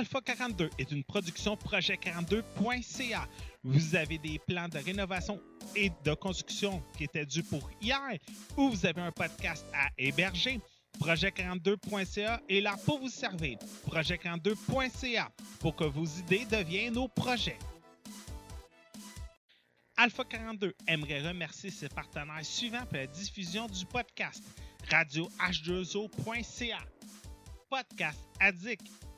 Alpha 42 est une production projet42.ca. Vous avez des plans de rénovation et de construction qui étaient dus pour hier ou vous avez un podcast à héberger. Projet42.ca est là pour vous servir. Projet42.ca pour que vos idées deviennent nos projets. Alpha 42 aimerait remercier ses partenaires suivants pour la diffusion du podcast radio h2o.ca, Podcast Addict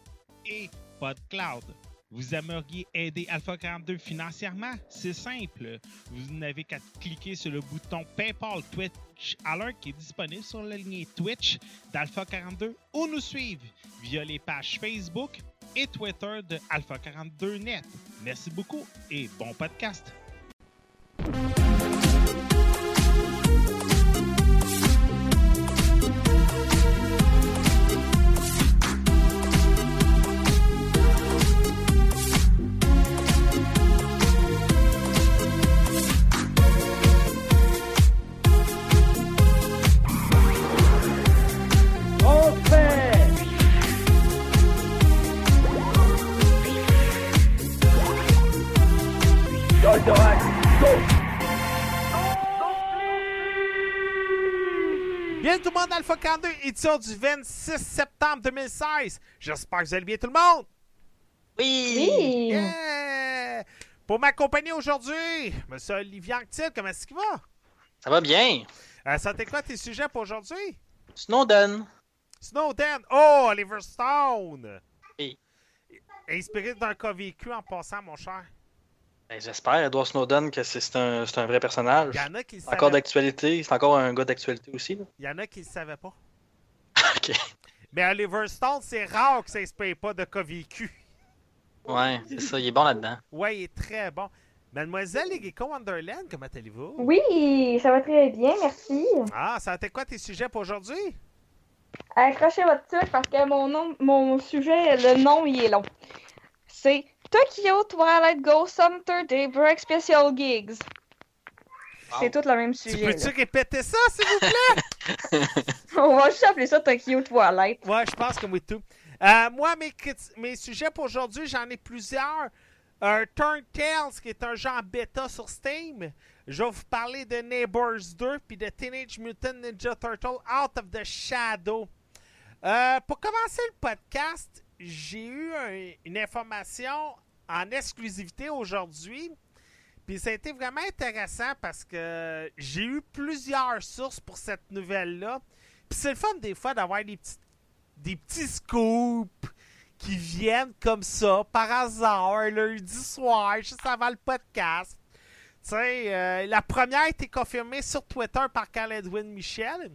et PodCloud. Vous aimeriez aider Alpha 42 financièrement? C'est simple. Vous n'avez qu'à cliquer sur le bouton PayPal Twitch Alert qui est disponible sur la ligne Twitch d'Alpha 42 ou nous suivre via les pages Facebook et Twitter de Alpha 42 Net. Merci beaucoup et bon podcast. 52, édition du 26 septembre 2016. J'espère que vous allez bien tout le monde. Oui. Pour m'accompagner aujourd'hui, M. Olivier Anctil, comment est-ce qu'il va? Ça va bien. Euh, ça t'es quoi tes sujets pour aujourd'hui? Snowden. Snowden. Oh, Oliver Stone. Inspiré d'un cas vécu en passant, mon cher. Ben, J'espère, Edward Snowden, que c'est c'est un, c'est un vrai personnage. Il y en a qui le Encore d'actualité. C'est encore un gars d'actualité aussi. Là. il y en a qui le savaient pas. ok. Mais Oliver Stone, c'est rare que ça inspire pas de cas vécu. Ouais, c'est ça. Il est bon là-dedans. Ouais, il est très bon. Mademoiselle Egeko Wonderland, comment allez-vous? Oui, ça va très bien, merci. Ah, ça a été quoi tes sujets pour aujourd'hui? Accrochez votre truc parce que mon nom, mon sujet, le nom, il est long. C'est Tokyo Twilight Ghost Sumter Daybreak Special Gigs. C'est tout le même Tu sujet. peux-tu répéter ça, s'il vous plaît? On va juste appeler ça Tokyo Twilight. Ouais, je pense que oui, tout. Euh, moi, mes, sujets pour aujourd'hui, j'en ai plusieurs. Un Turn Tales, qui est un jeu en bêta sur Steam. Je vais vous parler de Neighbors 2 puis de Teenage Mutant Ninja Turtle Out of the Shadow. Euh, pour commencer le podcast, j'ai eu un- une information en exclusivité aujourd'hui. Puis ça a été vraiment intéressant parce que j'ai eu plusieurs sources pour cette nouvelle-là. Puis c'est le fun des fois d'avoir des petits, des petits scoops qui viennent comme ça, par hasard, un lundi soir, juste avant le podcast. Tu sais, euh, la première a été confirmée sur Twitter par Carl Edwin Michel.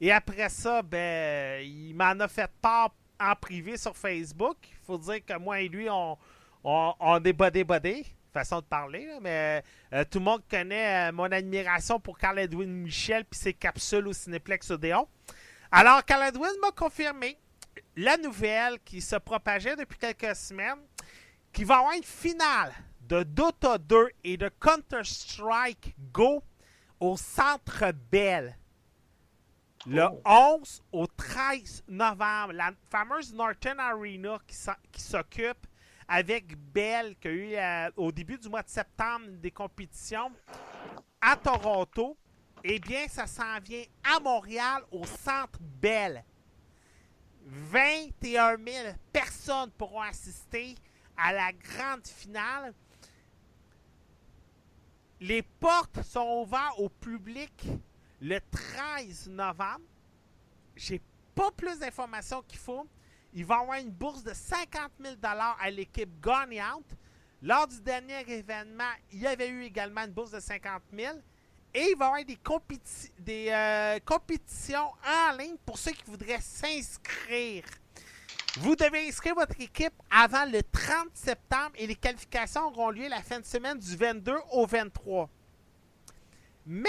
Et après ça, ben, il m'en a fait part en privé sur Facebook. Il faut dire que moi et lui, on, on, on est bodé-bodé. Façon de parler, mais euh, tout le monde connaît euh, mon admiration pour Carl Edwin Michel puis ses capsules au Cinéplex Odéon. Alors, Carl Edwin m'a confirmé la nouvelle qui se propageait depuis quelques semaines qu'il va y avoir une finale de Dota 2 et de Counter-Strike Go au Centre Bell. Le 11 au 13 novembre, la fameuse Norton Arena qui s'occupe avec Bell, qui a eu euh, au début du mois de septembre des compétitions à Toronto, eh bien, ça s'en vient à Montréal au Centre Bell. 21 000 personnes pourront assister à la grande finale. Les portes sont ouvertes au public le 13 novembre. J'ai pas plus d'informations qu'il faut. Il va avoir une bourse de 50 000 à l'équipe gagnante. Lors du dernier événement, il y avait eu également une bourse de 50 000. Et il va y avoir des euh, compétitions en ligne pour ceux qui voudraient s'inscrire. Vous devez inscrire votre équipe avant le 30 septembre et les qualifications auront lieu la fin de semaine du 22 au 23. Mais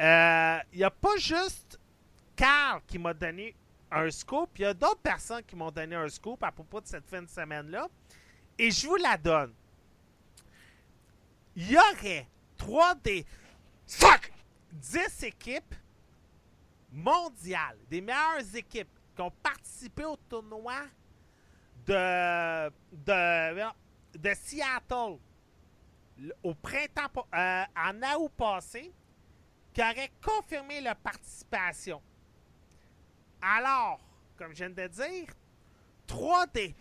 euh, il n'y a pas juste Carl qui m'a donné un scoop, il y a d'autres personnes qui m'ont donné un scoop à propos de cette fin de semaine-là. Et je vous la donne. Il y aurait 3 des fuck, 10 équipes mondiales, des meilleures équipes qui ont participé au tournoi de, de, de Seattle au printemps, euh, en août passé, qui aurait confirmé leur participation. Alors, comme je viens de dire, 3 des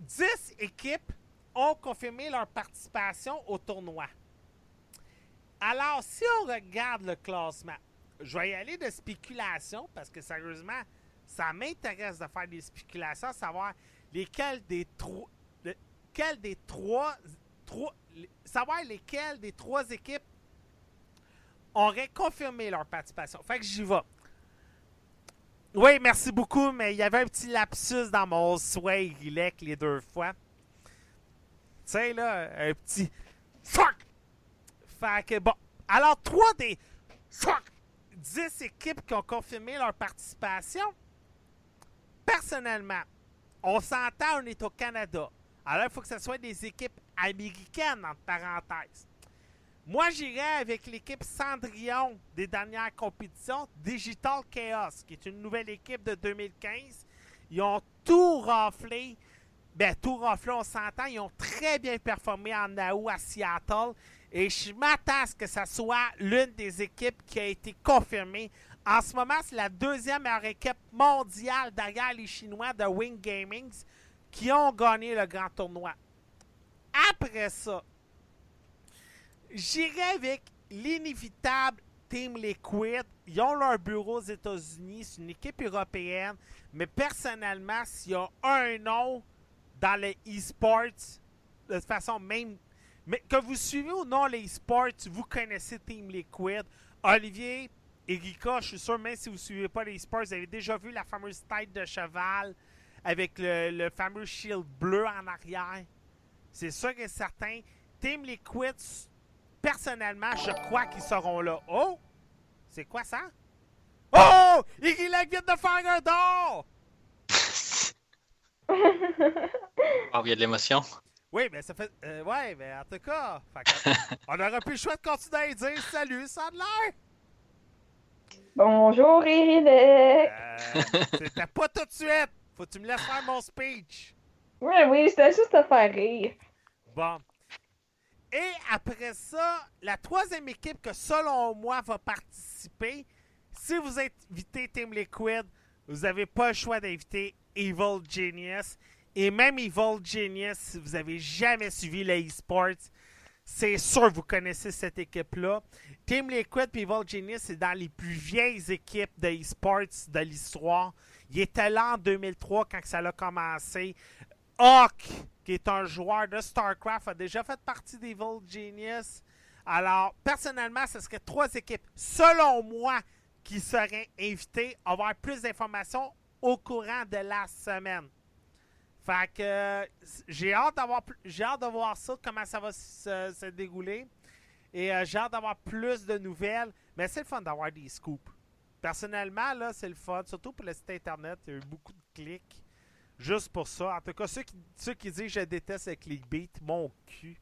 10 équipes ont confirmé leur participation au tournoi. Alors, si on regarde le classement, je vais y aller de spéculation parce que sérieusement, ça m'intéresse de faire des spéculations, savoir lesquels des trois, des trois, trois, savoir lesquelles des trois équipes auraient confirmé leur participation. Fait que j'y vais. Oui, merci beaucoup, mais il y avait un petit lapsus dans mon sway Rilek les deux fois. Tu sais, là, un petit fuck! Fait que bon. Alors, trois des fuck! 10 équipes qui ont confirmé leur participation. Personnellement, on s'entend, on est au Canada. Alors, il faut que ce soit des équipes américaines, entre parenthèses. Moi, j'irais avec l'équipe Cendrillon des dernières compétitions, Digital Chaos, qui est une nouvelle équipe de 2015. Ils ont tout raflé. Ben, tout raflé, on s'entend. Ils ont très bien performé en AO à Seattle. Et je m'attends à ce que ce soit l'une des équipes qui a été confirmée. En ce moment, c'est la deuxième meilleure équipe mondiale derrière les Chinois de Wing Gaming qui ont gagné le grand tournoi. Après ça, j'irai avec l'inévitable Team Liquid. Ils ont leur bureau aux États-Unis. C'est une équipe européenne. Mais personnellement, s'il y a un nom dans le e-sports, de toute façon, même mais que vous suivez ou non les sports, vous connaissez Team Liquid. Olivier, Erika, je suis sûr, même si vous ne suivez pas les sports, vous avez déjà vu la fameuse tête de cheval avec le, le fameux shield bleu en arrière. C'est sûr et certain. Team Liquid, personnellement, je crois qu'ils seront là. Oh! C'est quoi ça? Oh! Iggy vient de faire un d'or! Ah, il y a de l'émotion. Oui, mais ça fait. euh, ouais, mais en tout cas, fait que, on aurait plus le choix de continuer à dire salut, l'air! Bonjour, Iridek. Euh, C'était pas tout de suite! Faut que tu me laisses faire mon speech! Oui, oui, c'était juste te faire rire. Bon. Et après ça, la troisième équipe que selon moi va participer, si vous invitez Team Liquid, vous n'avez pas le choix d'inviter Evil Genius. Et même Evil Genius, si vous n'avez jamais suivi le e-sports, c'est sûr que vous connaissez cette équipe-là. Team Liquid et Evil Genius, c'est dans les plus vieilles équipes de e-sports de l'histoire. Il était là en 2003 quand ça a commencé. Hawk, qui est un joueur de StarCraft, a déjà fait partie d'Evil Genius. Alors, personnellement, ce serait trois équipes, selon moi, qui seraient invitées à avoir plus d'informations au courant de la semaine. Fait que euh, j'ai hâte d'avoir j'ai hâte de voir ça, comment ça va se, se dérouler. Et euh, j'ai hâte d'avoir plus de nouvelles. Mais c'est le fun d'avoir des scoops. Personnellement, là, c'est le fun. Surtout pour le site internet. Il y a eu beaucoup de clics. Juste pour ça. En tout cas, ceux qui, ceux qui disent je déteste le clickbait, mon cul.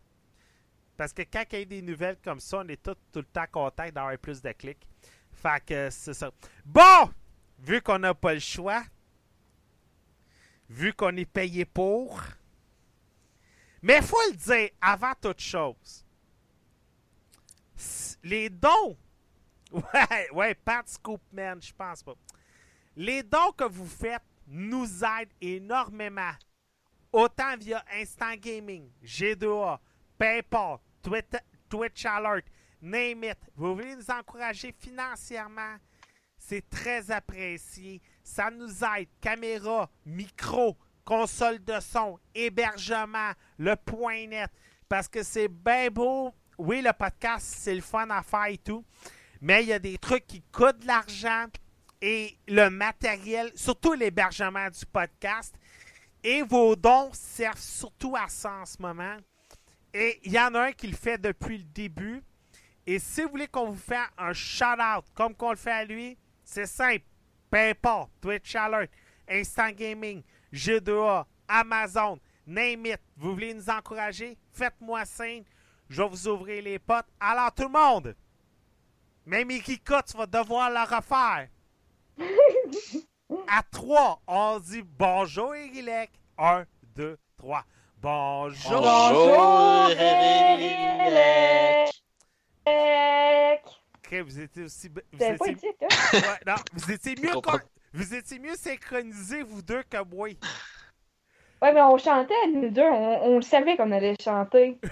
Parce que quand il y a des nouvelles comme ça, on est tout, tout le temps content d'avoir plus de clics. Fait que c'est ça. Bon! Vu qu'on n'a pas le choix, vu qu'on est payé pour, mais faut le dire avant toute chose. Les dons, ouais, ouais, Pat Scoopman, je pense pas. Les dons que vous faites nous aident énormément. Autant via Instant Gaming, G2A, PayPal, Twit- Twitch Alert, name it. Vous voulez nous encourager financièrement? C'est très apprécié. Ça nous aide. Caméra, micro, console de son, hébergement, le point net. Parce que c'est bien beau. Oui, le podcast, c'est le fun à faire et tout. Mais il y a des trucs qui coûtent de l'argent et le matériel, surtout l'hébergement du podcast. Et vos dons servent surtout à ça en ce moment. Et il y en a un qui le fait depuis le début. Et si vous voulez qu'on vous fasse un shout-out comme qu'on le fait à lui, c'est simple. PayPal, Twitch Alert, Instant Gaming, G2A, Amazon, name it. Vous voulez nous encourager? Faites-moi signe. Je vais vous ouvrir les potes. Alors tout le monde, même Ikika, tu vas devoir le refaire. À trois, on dit bonjour Irilek. 1, 2, 3. Bonjour! Bonjour. Ok, vous étiez aussi. Vous pas étiez, hein? ouais, non, vous étiez mieux, con- vous étiez mieux synchronisés, vous deux, que moi. Ouais, mais on chantait, nous deux. On, on le savait qu'on allait chanter.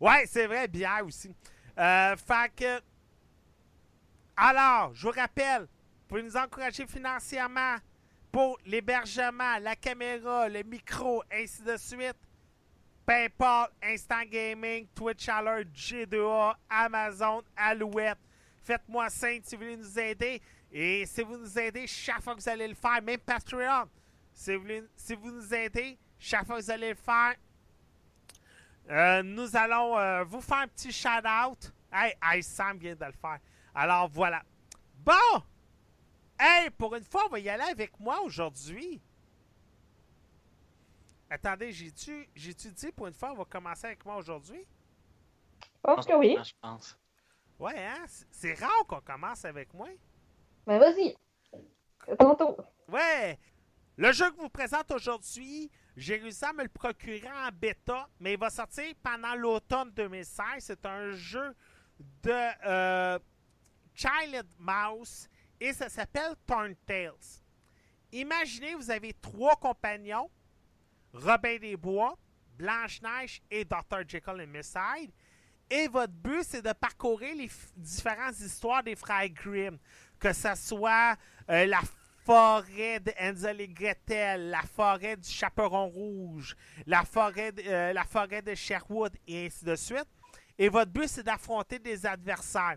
Ouais, c'est vrai, bière aussi. Euh, fait que. Alors, je vous rappelle, pouvez nous encourager financièrement pour l'hébergement, la caméra, le micro, ainsi de suite. PayPal, Instant Gaming, Twitch Alert, G2A, Amazon, Alouette. Faites-moi signe si vous voulez nous aider. Et si vous nous aidez, chaque fois que vous allez le faire, même Patreon, si vous, si vous nous aidez, chaque fois que vous allez le faire, euh, nous allons euh, vous faire un petit shout-out. Hey, Sam vient de le faire. Alors voilà. Bon! Hey, pour une fois, on va y aller avec moi aujourd'hui. Attendez, j'ai-tu j'ai-tu dit pour une fois, on va commencer avec moi aujourd'hui? Je pense que oui. Je pense. Ouais, hein? C'est- C'est rare qu'on commence avec moi. Ben, vas-y. Tantôt. Ouais! Le jeu que je vous présente aujourd'hui, j'ai réussi à me le procurer en bêta, mais il va sortir pendant l'automne 2016. C'est un jeu de euh, Child Mouse et ça s'appelle Tales. Imaginez, vous avez trois compagnons, Robin des Bois, Blanche-Neige et Dr. Jekyll et Miss Hyde. Et votre but, c'est de parcourir les différentes histoires des frères Grimm. Que ce soit euh, la forêt de Hansel et Gretel, la forêt du Chaperon Rouge, la forêt, de- euh, la forêt de Sherwood et ainsi de suite. Et votre but, c'est d'affronter des adversaires.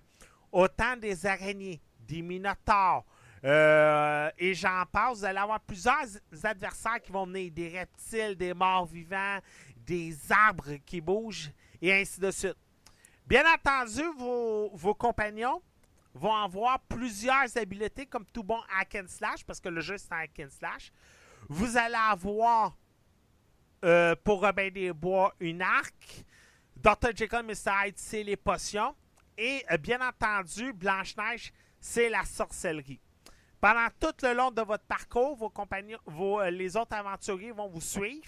Autant des araignées, des minotaures, euh, et j'en passe. Vous allez avoir plusieurs adversaires qui vont venir. Des reptiles, des morts vivants, des arbres qui bougent, et ainsi de suite. Bien entendu, vos, vos compagnons vont avoir plusieurs habiletés comme tout bon hack and slash, parce que le jeu c'est un hack and slash. Vous allez avoir euh, pour Robin des Bois une arc. Dr. Jekyll Mr. Hyde, c'est les potions. Et euh, bien entendu, Blanche-Neige, c'est la sorcellerie. Pendant tout le long de votre parcours, vos compagnons, vos, euh, les autres aventuriers vont vous suivre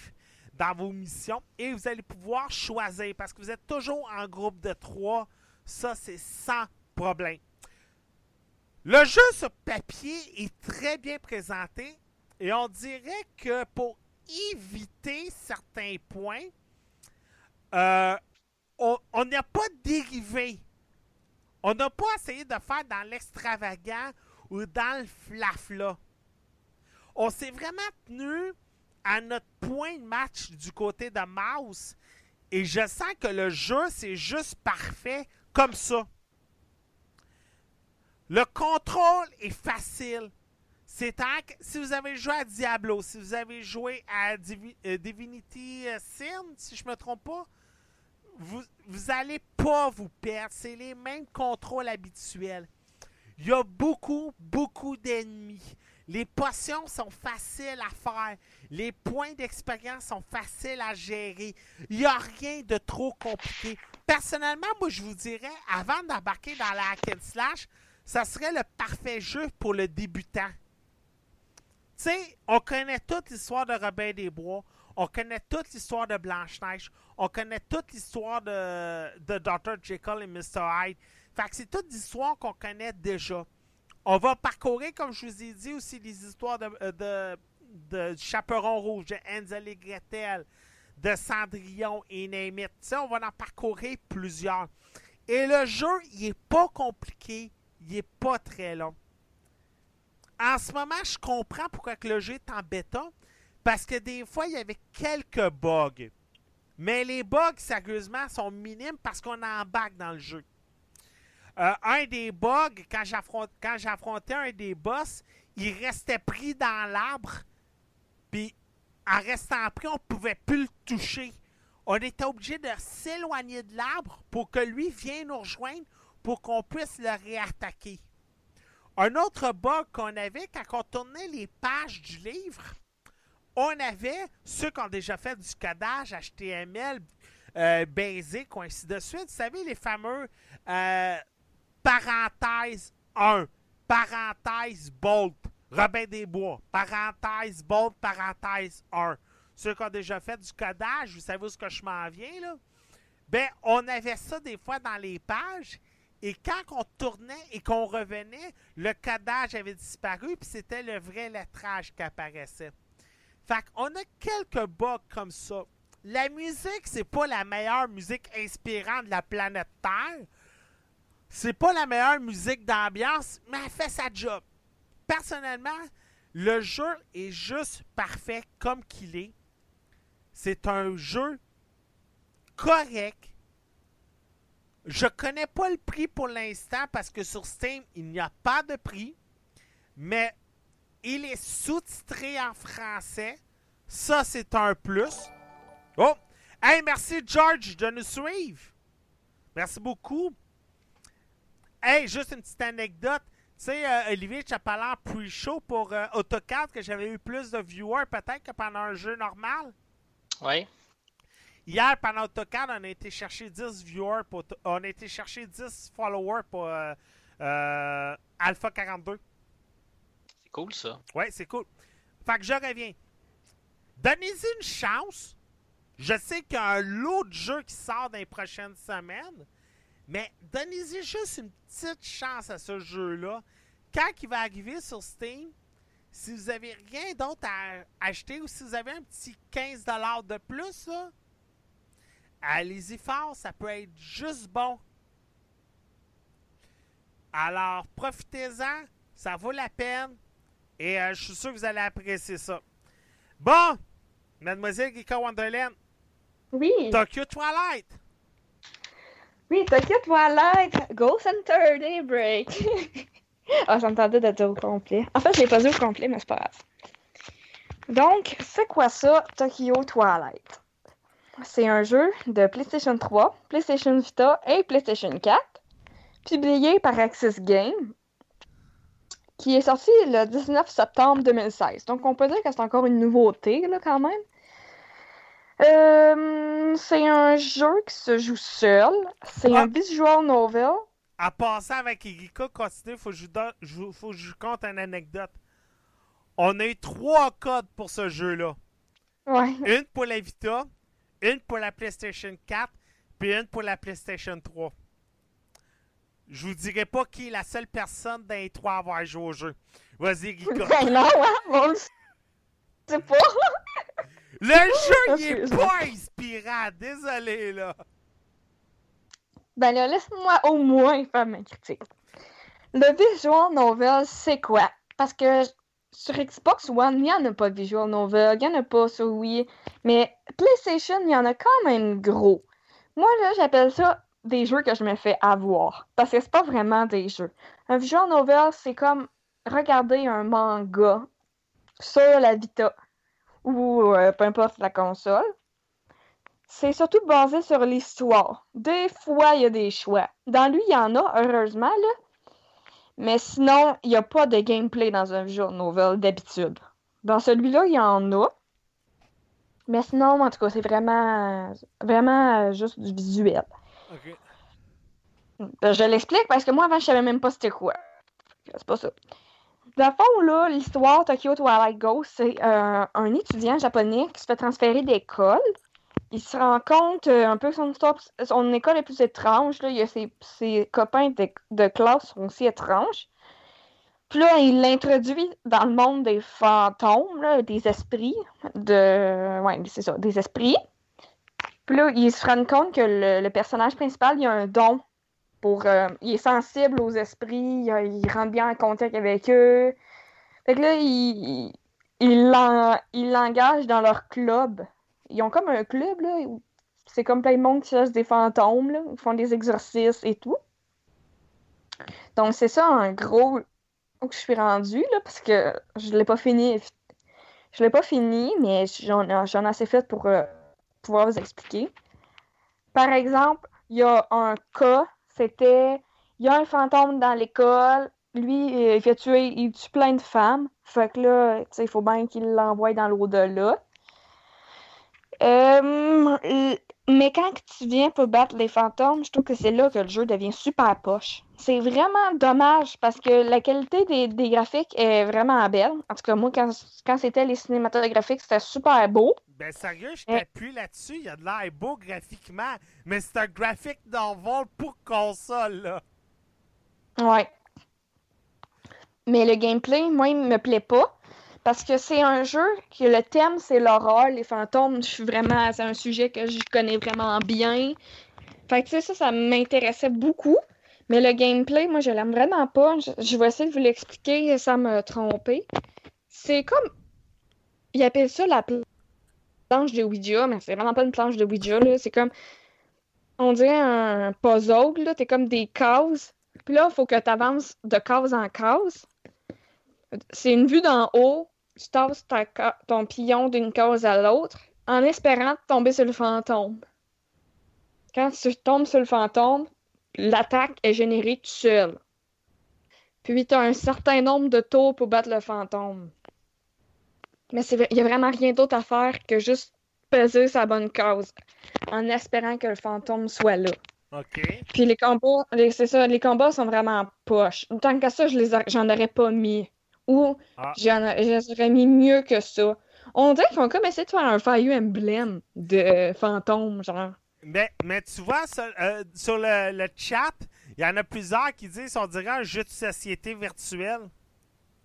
dans vos missions et vous allez pouvoir choisir parce que vous êtes toujours en groupe de trois. Ça, c'est sans problème. Le jeu sur papier est très bien présenté et on dirait que pour éviter certains points, euh, on n'a pas dérivé. On n'a pas essayé de faire dans l'extravagant ou dans le flafla. On s'est vraiment tenu à notre point de match du côté de Mouse. Et je sens que le jeu, c'est juste parfait comme ça. Le contrôle est facile. C'est si vous avez joué à Diablo, si vous avez joué à euh, Divinity euh, Sin, si je me trompe pas, vous, vous allez pas vous perdre. C'est les mêmes contrôles habituels. Il y a beaucoup, beaucoup d'ennemis. Les potions sont faciles à faire. Les points d'expérience sont faciles à gérer. Il n'y a rien de trop compliqué. Personnellement, moi, je vous dirais, avant d'embarquer dans la hack and slash, ça serait le parfait jeu pour le débutant. Tu sais, on connaît toute l'histoire de Robin des Bois. On connaît toute l'histoire de Blanche-Neige. On connaît toute l'histoire de, de Dr. Jekyll et Mr. Hyde. Fait que c'est toute l'histoire qu'on connaît déjà. On va parcourir, comme je vous ai dit, aussi les histoires de, euh, de, Chaperon Rouge, de Hansel et Gretel, de Cendrillon et sais, on va en parcourir plusieurs. Et le jeu, il est pas compliqué. Il est pas très long. En ce moment, je comprends pourquoi que le jeu est en bêta. Parce que des fois, il y avait quelques bugs. Mais les bugs, sérieusement, sont minimes parce qu'on embarque dans le jeu. Euh, un des bugs, quand j'affrontais un des boss, il restait pris dans l'arbre. Puis, en restant pris, on ne pouvait plus le toucher. On était obligé de s'éloigner de l'arbre pour que lui vienne nous rejoindre pour qu'on puisse le réattaquer. Un autre bug qu'on avait, quand on tournait les pages du livre, on avait ceux qui ont déjà fait du codage HTML euh, basic ou ainsi de suite. Vous savez, les fameux euh, parenthèse 1, parenthèse bolt, Robin Desbois, parenthèse, bold, parenthèse 1. Ceux qui ont déjà fait du codage, vous savez où ce que je m'en viens, là? Ben, on avait ça des fois dans les pages, et quand on tournait et qu'on revenait, le codage avait disparu, puis c'était le vrai lettrage qui apparaissait. Fait a quelques bugs comme ça. La musique, c'est pas la meilleure musique inspirante de la planète Terre. C'est pas la meilleure musique d'ambiance, mais elle fait sa job. Personnellement, le jeu est juste parfait comme qu'il est. C'est un jeu correct. Je connais pas le prix pour l'instant parce que sur Steam, il n'y a pas de prix. Mais il est sous-titré en français. Ça, c'est un plus. Oh! Hey, merci George de nous suivre. Merci beaucoup. Hey, juste une petite anecdote. Tu sais, euh, Olivier Chapalan pre-show pour euh, AutoCAD que j'avais eu plus de viewers peut-être que pendant un jeu normal. Oui. Hier, pendant AutoCAD, on a été chercher 10 viewers pour. On a été chercher 10 followers pour euh, euh, Alpha 42. C'est cool ça. Ouais, c'est cool. Fait que je reviens. Donnez-y une chance. Je sais qu'il y a un lot de jeux qui sort dans les prochaines semaines. Mais donnez-y juste une petite chance à ce jeu-là. Quand il va arriver sur Steam, si vous avez rien d'autre à acheter ou si vous avez un petit 15$ de plus, allez-y fort, ça peut être juste bon. Alors, profitez-en, ça vaut la peine. Et euh, je suis sûr que vous allez apprécier ça. Bon, Mademoiselle Gika Wonderland, Oui, Tokyo Twilight. oui, Tokyo Twilight, Go Center Daybreak. ah, ça me tentait de dire au complet. En fait, je l'ai pas dit au complet, mais c'est pas grave. Donc, c'est quoi ça, Tokyo Twilight? C'est un jeu de PlayStation 3, PlayStation Vita et PlayStation 4, publié par Axis Game, qui est sorti le 19 septembre 2016. Donc, on peut dire que c'est encore une nouveauté, là, quand même. Euh, c'est un jeu qui se joue seul. C'est Ah. un visual novel. En passant avec Erika, continue, faut que je donne- faut que je vous conte une anecdote. On a eu trois codes pour ce jeu-là. Ouais. Une pour la Vita, une pour la PlayStation 4, puis une pour la PlayStation 3. Je vous dirai pas qui est la seule personne dans les trois à avoir joué au jeu. Vas-y, Erika. Ben non, hein, on le sait pas. Le jeu, il est pas inspirant. Désolé, là. Ben là, laisse-moi au moins faire ma critique. Le visual novel, c'est quoi? Parce que sur Xbox One, il n'y en a pas de visual novel, il n'y en a pas sur Wii, mais PlayStation, il y en a quand même gros. Moi, là, j'appelle ça des jeux que je me fais avoir, parce que c'est pas vraiment des jeux. Un visual novel, c'est comme regarder un manga sur la Vita, ou euh, peu importe la console. C'est surtout basé sur l'histoire. Des fois, il y a des choix. Dans lui, il y en a, heureusement, là. Mais sinon, il n'y a pas de gameplay dans un visual novel d'habitude. Dans celui-là, il y en a. Mais sinon, en tout cas, c'est vraiment, vraiment euh, juste du visuel. Ben, je l'explique parce que moi, avant, je savais même pas c'était quoi. C'est pas ça. Dans le fond, là, l'histoire Tokyo Twilight Ghost, c'est euh, un étudiant japonais qui se fait transférer d'école. Il se rend compte euh, un peu que son, son école est plus étrange. Là. Il y a ses, copains de, classe sont aussi étranges. Puis là, il l'introduit dans le monde des fantômes, des esprits. De... Ouais, c'est ça, des esprits. Là, il se rend compte que le, personnage principal, il a un don euh, il est sensible aux esprits, il, rentre bien en contact avec eux. Fait que là, il, il, dans leur club. Ils ont comme un club, là, c'est comme plein de monde qui cherche des fantômes, ils font des exorcismes et tout. Donc, c'est ça, en gros, où je suis rendue, là, parce que je l'ai pas fini. Je l'ai pas fini, mais j'en j'en ai assez fait pour euh, pouvoir vous expliquer. Par exemple, il y a un cas, c'était, il y a un fantôme dans l'école, lui, euh, il fait tuer, il tue plein de femmes, fait que là, il faut bien qu'il l'envoie dans l'au-delà. Euh, Mais quand tu viens pour battre les fantômes, je trouve que c'est là que le jeu devient super poche. C'est vraiment dommage parce que la qualité des, des graphiques est vraiment belle. En tout cas, moi, quand, quand c'était les cinématographiques, c'était super beau. Ben sérieux, je Eh. t'appuie là-dessus. Il y a de l'air beau graphiquement, mais c'est un graphique d'envol pour console, là. Ouais. Mais le gameplay, moi, il me plaît pas. Parce que c'est un jeu que le thème, c'est l'horreur, les fantômes. Je suis vraiment. C'est un sujet que je connais vraiment bien. Fait que, tu sais, ça, ça m'intéressait beaucoup. Mais le gameplay, moi, je l'aime vraiment pas. Je, vais essayer de vous l'expliquer sans me tromper. C'est comme. Ils appellent ça la pl- planche de Ouija, mais c'est vraiment pas une planche de Ouija. C'est comme. On dirait un puzzle. T'es comme des cases. Puis là, il faut que tu avances de case en case. C'est une vue d'en haut. Tu tasses ta ton pion d'une case à l'autre en espérant tomber sur le fantôme. Quand tu tombes sur le fantôme, l'attaque est générée tout seul. Puis tu as un certain nombre de tours pour battre le fantôme. Mais il n'y a vraiment rien d'autre à faire que juste peser sa bonne case en espérant que le fantôme soit là. OK. Puis les combats, les- c'est ça, les combats sont vraiment poches. Tant que ça, je les j'en aurais pas mis. Ou Ah. j'en a- je les aurais mis mieux que ça. On dirait qu'ils vont comme essayer de faire un Fire Emblem de fantômes, genre. Mais, mais tu vois, sur, euh, sur le, le chat, il y en a plusieurs qui disent on dirait un jeu de société virtuel.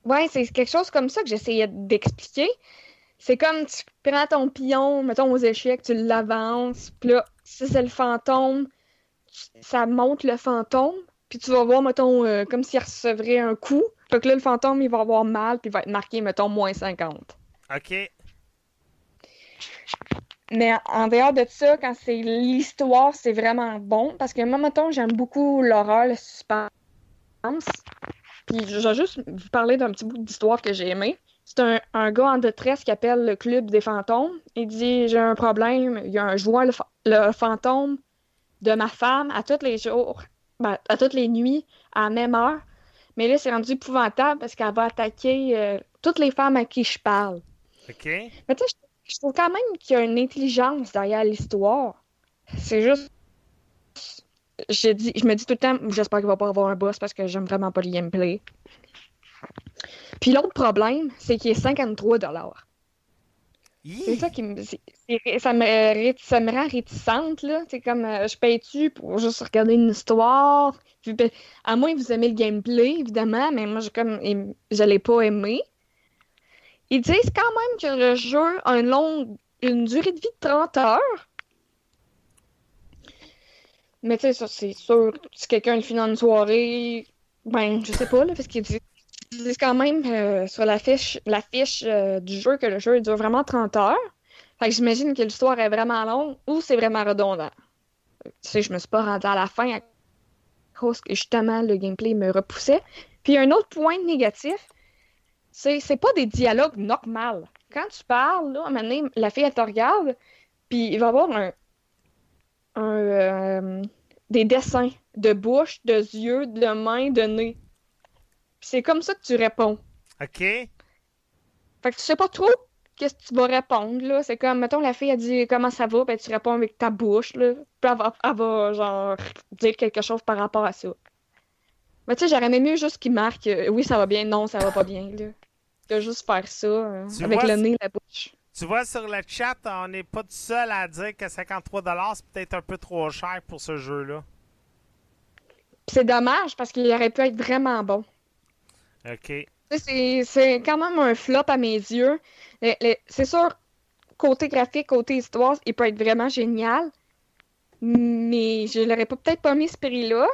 Ouais, c'est quelque chose comme ça que j'essayais d'expliquer. C'est comme tu prends ton pion, mettons aux échecs, tu l'avances, puis là, si c'est le fantôme, ça monte le fantôme, puis tu vas voir, mettons, euh, comme s'il recevrait un coup. Fait que là, le fantôme, il va avoir mal, puis il va être marqué, mettons, moins 50. OK. Mais en dehors de ça, quand c'est l'histoire, c'est vraiment bon. Parce que moi, mettons, j'aime beaucoup l'horreur, le suspense. Puis je vais juste vous parler d'un petit bout d'histoire que j'ai aimé. C'est un, un gars en détresse qui appelle le club des fantômes. Il dit J'ai un problème, il y a un vois le, fa- le fantôme de ma femme à tous les jours, ben, à toutes les nuits, à la même heure. Mais là, c'est rendu épouvantable parce qu'elle va attaquer euh, toutes les femmes à qui je parle. OK. Mais tu sais, je, trouve quand même qu'il y a une intelligence derrière l'histoire. C'est juste. Je, dis, je me dis tout le temps, j'espère qu'il va pas avoir un boss parce que j'aime vraiment pas le gameplay. Puis l'autre problème, c'est qu'il est 53 C'est ça qui me. ça, me ré- ça me rend réticente, là. C'est comme, euh, je paye-tu pour juste regarder une histoire? Puis, ben, à moins que vous aimez le gameplay, évidemment, mais moi, j'ai comme, l'ai pas aimé. Ils disent quand même que le jeu a une longue, une durée de vie de 30 heures. Mais tu sais, ça, c'est sûr, si quelqu'un le finit en une soirée, ben, je sais pas, là, parce qu'ils disent, ils disent quand même euh, sur la fiche, la fiche euh, du jeu que le jeu dure vraiment 30 heures. Fait que j'imagine que l'histoire est vraiment longue ou c'est vraiment redondant. Tu sais, je me suis pas rendue à la fin à cause que justement le gameplay me repoussait. Puis un autre point négatif, c'est c'est pas des dialogues normaux. Quand tu parles, là, à un moment donné, la fille, elle te regarde, puis il va y avoir un, un, euh, des dessins de bouche, de yeux, de mains, de nez. Puis c'est comme ça que tu réponds. OK. Fait que tu sais pas trop qu'est-ce que tu vas répondre, là. C'est comme, mettons, la fille, a dit comment ça va, ben tu réponds avec ta bouche, là. Puis elle va, elle va, genre, dire quelque chose par rapport à ça. Mais tu sais, j'aurais aimé mieux juste qu'il marque euh, oui, ça va bien, non, ça va pas bien, là. Que juste faire ça, Tu avec vois, le nez, la bouche. Tu vois, sur le chat, on n'est pas tout seul à dire que 53$ c'est peut-être un peu trop cher pour ce jeu-là. C'est dommage parce qu'il aurait pu être vraiment bon. OK. C'est quand même un flop à mes yeux. C'est sûr, côté graphique, côté histoire, il peut être vraiment génial. Mais je l'aurais peut-être pas mis ce prix-là.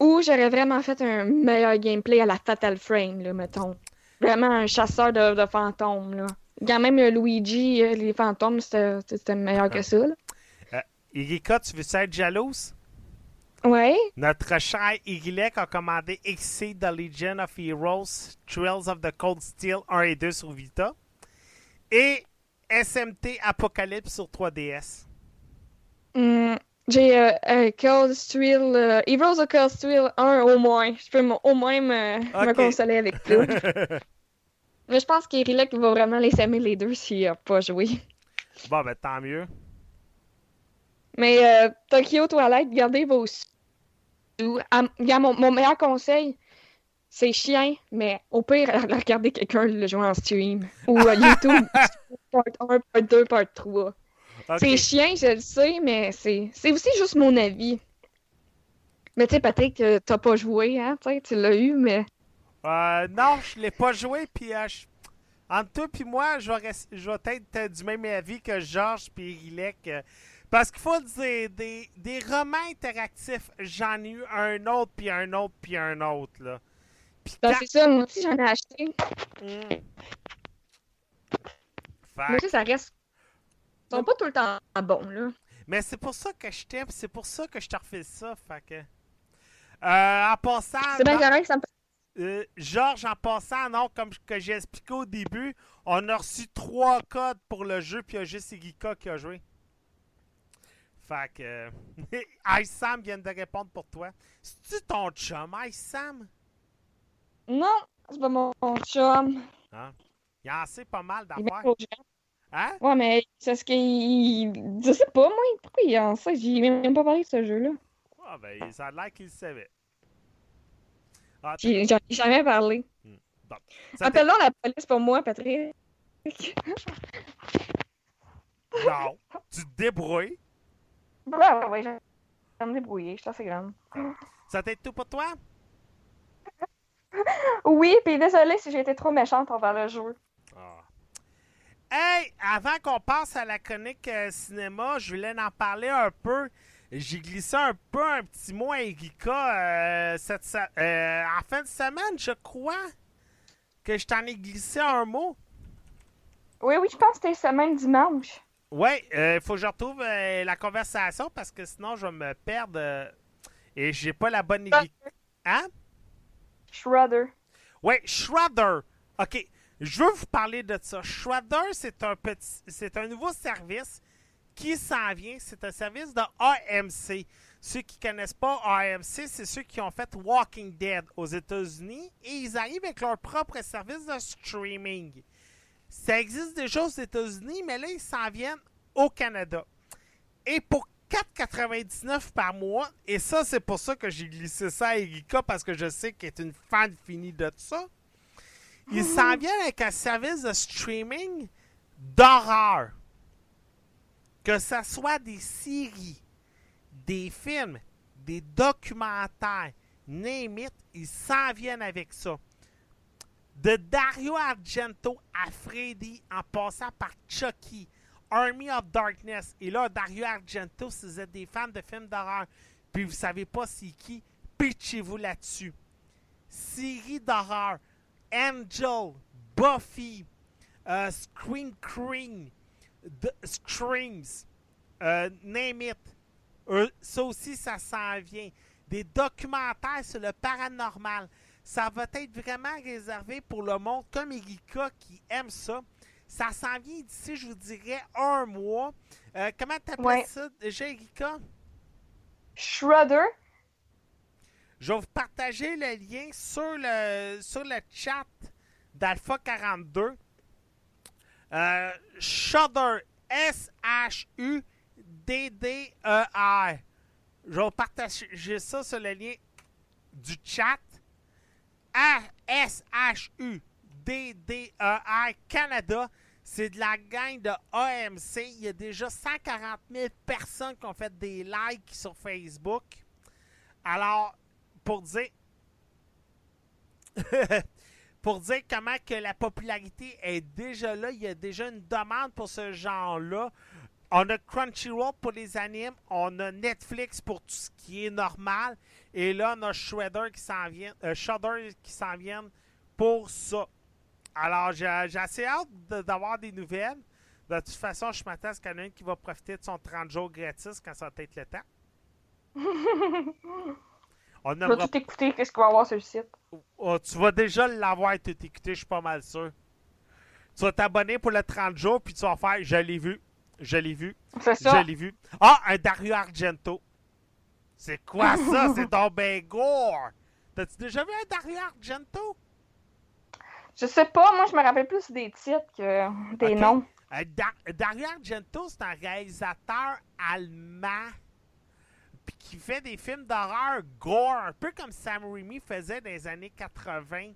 Ou j'aurais vraiment fait un meilleur gameplay à la Fatal Frame, là, mettons. Vraiment un chasseur de, de fantômes, là. Quand même le Luigi, euh, les fantômes, c'était meilleur que ça, là. Irika, tu veux être jalouse? Ouais. Notre cher Irilek a commandé XC The Legion of Heroes, Trails of the Cold Steel 1 et 2 sur Vita. Et SMT Apocalypse sur 3DS. Hum, J'ai euh, euh, Cold Steel, euh, Heroes of Cold Steel 1 au moins. Je peux au moins me, consoler avec ça. Mais je pense qu'Irilek va vraiment les aimer les deux s'il a pas joué. bon, ben tant mieux. Mais euh, Tokyo Toilette, gardez vos. Ah, mon, mon meilleur conseil, c'est chien, mais au pire, regardez quelqu'un le jouer en stream. Ou YouTube, part 1, part 2, part 3. Ok. C'est chien, je le sais, mais c'est c'est aussi juste mon avis. Mais tu sais, Patrick, t'as pas joué, hein? Tu l'as eu, mais. Euh, non, je l'ai pas joué, puis euh, je- entre toi puis moi, je vais, je vais être euh, du même avis que Georges puis Rilek. euh, parce qu'il faut dire, des, des romans interactifs, j'en ai eu un autre, puis un autre, puis un autre, là. Puis Ben, c'est ça, moi aussi, j'en ai acheté. Moi Fait- aussi, ça reste. Ils sont pas tout le temps bons, là. Mais c'est pour ça que je t'aime, c'est pour ça que je te refais ça, fait que... Euh, en passant... C'est bien correct, ça me fait. Euh, Georges, en passant, non, comme que j'ai expliqué au début, on a reçu trois codes pour le jeu, puis il y a juste Igika qui a joué. Fait que. euh, Ice Sam vient de répondre pour toi. C'est-tu ton chum, Ice Sam? Non, c'est pas mon chum. Il en sait pas mal d'affaires. Hein? Ouais, mais c'est ce qu'il. Je sais pas, moi, pourquoi il en sait? J'ai même pas parlé de ce jeu-là. Ah, ben, ça a l'air qu'il le savait. Ah, J'en ai jamais parlé. t'est- Appelle-donc la police pour moi, Patrick. Non. Tu te débrouilles. Ouais, ouais, ouais, je vais me débrouiller, je suis assez grande. Ça t'aide tout pour toi? Oui, puis désolé si j'ai été trop méchante envers le jeu. Ah. Hey, avant qu'on passe à la chronique euh, cinéma, je voulais en parler un peu. J'ai glissé un peu un petit mot à Erika euh, cette se- euh, en fin de semaine, je crois que je t'en ai glissé un mot. Oui, oui, je pense que c'était semaine dimanche. Ouais, il faut que je retrouve euh, la conversation parce que sinon je vais me perdre euh, et j'ai pas la bonne Erika. Hein? Shredder. Ouais, Shredder. OK, je veux vous parler de ça. Shredder, c'est un petit c'est un nouveau service qui s'en vient, c'est un service de AMC. Ceux qui connaissent pas AMC, c'est ceux qui ont fait Walking Dead aux États-Unis et ils arrivent avec leur propre service de streaming. Ça existe déjà aux États-Unis, mais là, ils s'en viennent au Canada. Et pour 4,99 par mois, et ça, c'est pour ça que j'ai glissé ça à Erika, parce que je sais qu'elle est une fan finie de ça. Ils s'en viennent avec un service de streaming d'horreur. Que ce soit des séries, des films, des documentaires, name ils s'en viennent avec ça. De Dario Argento à Freddy, en passant par Chucky, Army of Darkness. Et là, Dario Argento, si vous êtes des fans de films d'horreur, puis vous savez pas c'est qui, pitchez-vous là-dessus. Série d'horreur, Angel, Buffy, euh, Scream Queen, The Screams, euh, name it. Euh, ça aussi, ça s'en vient. Des documentaires sur le paranormal. Ça va être vraiment réservé pour le monde comme Erika qui aime ça. Ça s'en vient d'ici, je vous dirais, un mois. Euh, comment t'appelles Ouais. ça déjà, Erika? Shredder. Je vais vous partager le lien sur le, sur le chat d'Alpha 42. Euh, Shudder, S-H-U-D-D-E-R. Je vais partager ça sur le lien du chat. S-H-U-D-D-E-R Canada. C'est de la gang de AMC. Il y a déjà 140 000 personnes qui ont fait des likes sur Facebook. Alors, pour dire pour dire comment que la popularité est déjà là, il y a déjà une demande pour ce genre-là. On a Crunchyroll pour les animes, on a Netflix pour tout ce qui est normal, et là on a Shredder qui s'en vient, euh, Shudder qui s'en viennent pour ça. Alors j'ai assez hâte d'avoir des nouvelles. De toute façon, je m'attends à ce qu'il y en ait un qui va profiter de son 30 jours gratis quand ça va être le temps. On vais n'aimera tout écouter, qu'est-ce qu'il va y avoir sur le site? Oh, tu vas déjà l'avoir tout écouté, je suis pas mal sûr. Tu vas t'abonner pour le 30 jours, puis tu vas faire Je l'ai vu, je l'ai vu, C'est je ça. l'ai vu. Ah, un Dario Argento. C'est quoi ça? C'est ton ben gore. T'as-tu déjà vu un Dario Argento? Je sais pas, moi je me rappelle plus des titres que des noms. Euh, Da- Dario Argento, c'est un réalisateur allemand puis qui fait des films d'horreur gore, un peu comme Sam Raimi faisait dans les années 80.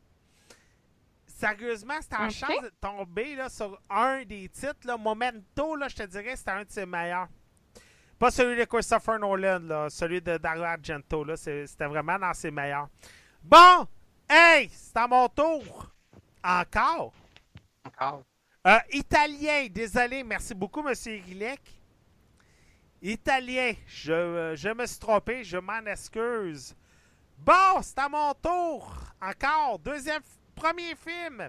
Sérieusement, c'est en Ok. chance de tomber là, sur un des titres. Là. Momento, là, je te dirais, c'était un de ses meilleurs. Pas celui de Christopher Nolan, là, celui de Dario Argento. là, C'était vraiment dans ses meilleurs. Bon, hey, c'est à mon tour. Encore? Encore. Euh, italien, désolé, merci beaucoup, Monsieur Rilek. Italien, je, euh, je me suis trompé, je m'en excuse. Bon, c'est à mon tour. Encore, deuxième, premier film.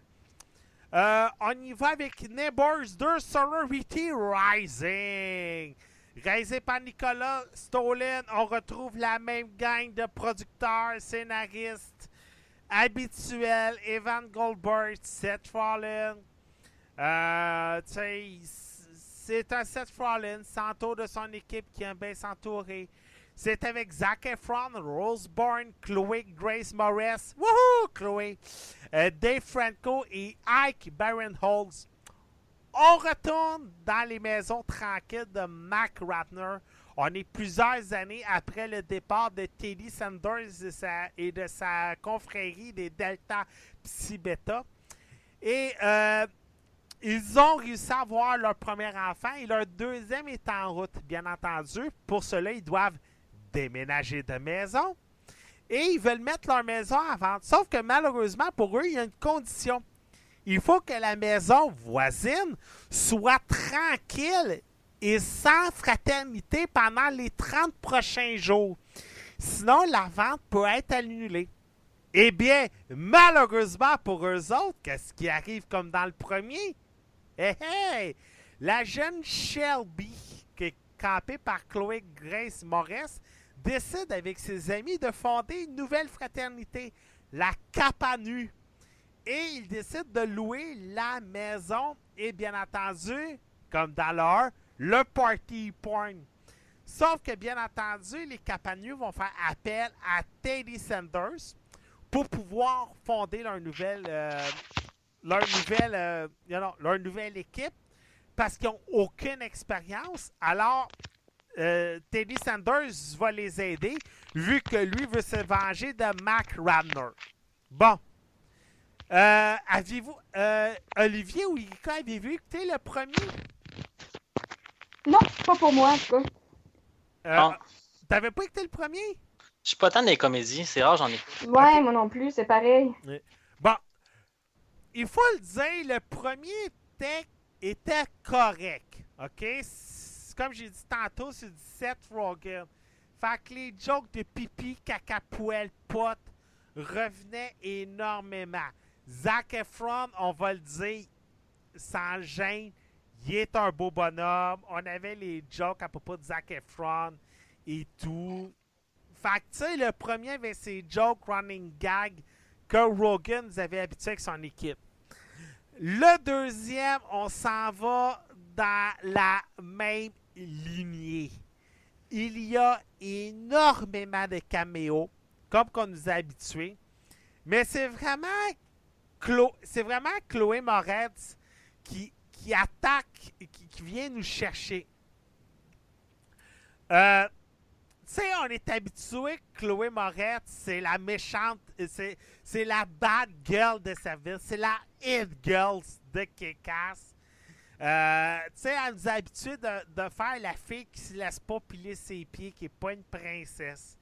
Euh, on y va avec Neighbors 2 Sorority Rising. Réalisé par Nicolas Stolen, on retrouve la même gang de producteurs, scénaristes habituels. Evan Goldberg, Seth Fallen, euh, c'est un Seth Rollins, s'entoure de son équipe qui aime bien s'entourer. C'est avec Zac Efron, Rose Byrne, Chloé Grace Morris, wouhou, Chloé, euh, Dave Franco et Ike Barinholtz. On retourne dans les maisons tranquilles de Mac Ratner. On est plusieurs années après le départ de Teddy Sanders et, sa- et de sa confrérie des Delta Psi Beta. Et euh, ils ont réussi à avoir leur premier enfant et leur deuxième est en route, bien entendu. Pour cela, ils doivent déménager de maison et ils veulent mettre leur maison à vendre. Sauf que malheureusement, pour eux, il y a une condition. Il faut que la maison voisine soit tranquille et sans fraternité pendant les 30 prochains jours. Sinon, la vente peut être annulée. Eh bien, malheureusement pour eux autres, qu'est-ce qui arrive comme dans le premier? Hey, hey! La jeune Shelby, qui est campée par Chloé Grace Morris, décide avec ses amis de fonder une nouvelle fraternité, la Capanu. Et ils décident de louer la maison et bien entendu, comme dans l'heure, le party porn. Sauf que bien entendu, les Capanus vont faire appel à Teddy Sanders pour pouvoir fonder leur nouvelle, euh, leur nouvelle, euh, you know, leur nouvelle équipe parce qu'ils n'ont aucune expérience. Alors, euh, Teddy Sanders va les aider vu que lui veut se venger de Mac Radner. Bon. Euh, avez-vous, euh, Olivier ou Erika, avez-vous écouté le premier? Non, pas pour moi, en tout cas. Non. T'avais pas écouté le premier? Je suis pas tant des comédies, c'est rare, j'en ai. Ouais, moi non plus, c'est pareil. Bon, il faut le dire, le premier était, était correct. OK? Comme j'ai dit tantôt, c'est du Seth Rogen. Fait que les jokes de pipi, caca, poêle, pote revenaient énormément. Zac Efron, on va le dire, sans gêne, il est un beau bonhomme. On avait les jokes à propos de Zac Efron et tout. Fait que, tu sais, le premier avait ses jokes running gag que Rogan nous avait habitué avec son équipe. Le deuxième, on s'en va dans la même lignée. Il y a énormément de caméos, comme qu'on nous a habitués. Mais c'est vraiment, vraiment Chloé Moretz qui, attaque, qui, qui vient nous chercher. Euh, sais, on est habitué que Chloé Moretz, c'est la méchante, c'est, la bad girl de sa ville, c'est la hit girl de Kekas. Euh, tu sais, elle nous a habitués de, de faire la fille qui se laisse pas piler ses pieds, qui est pas une princesse.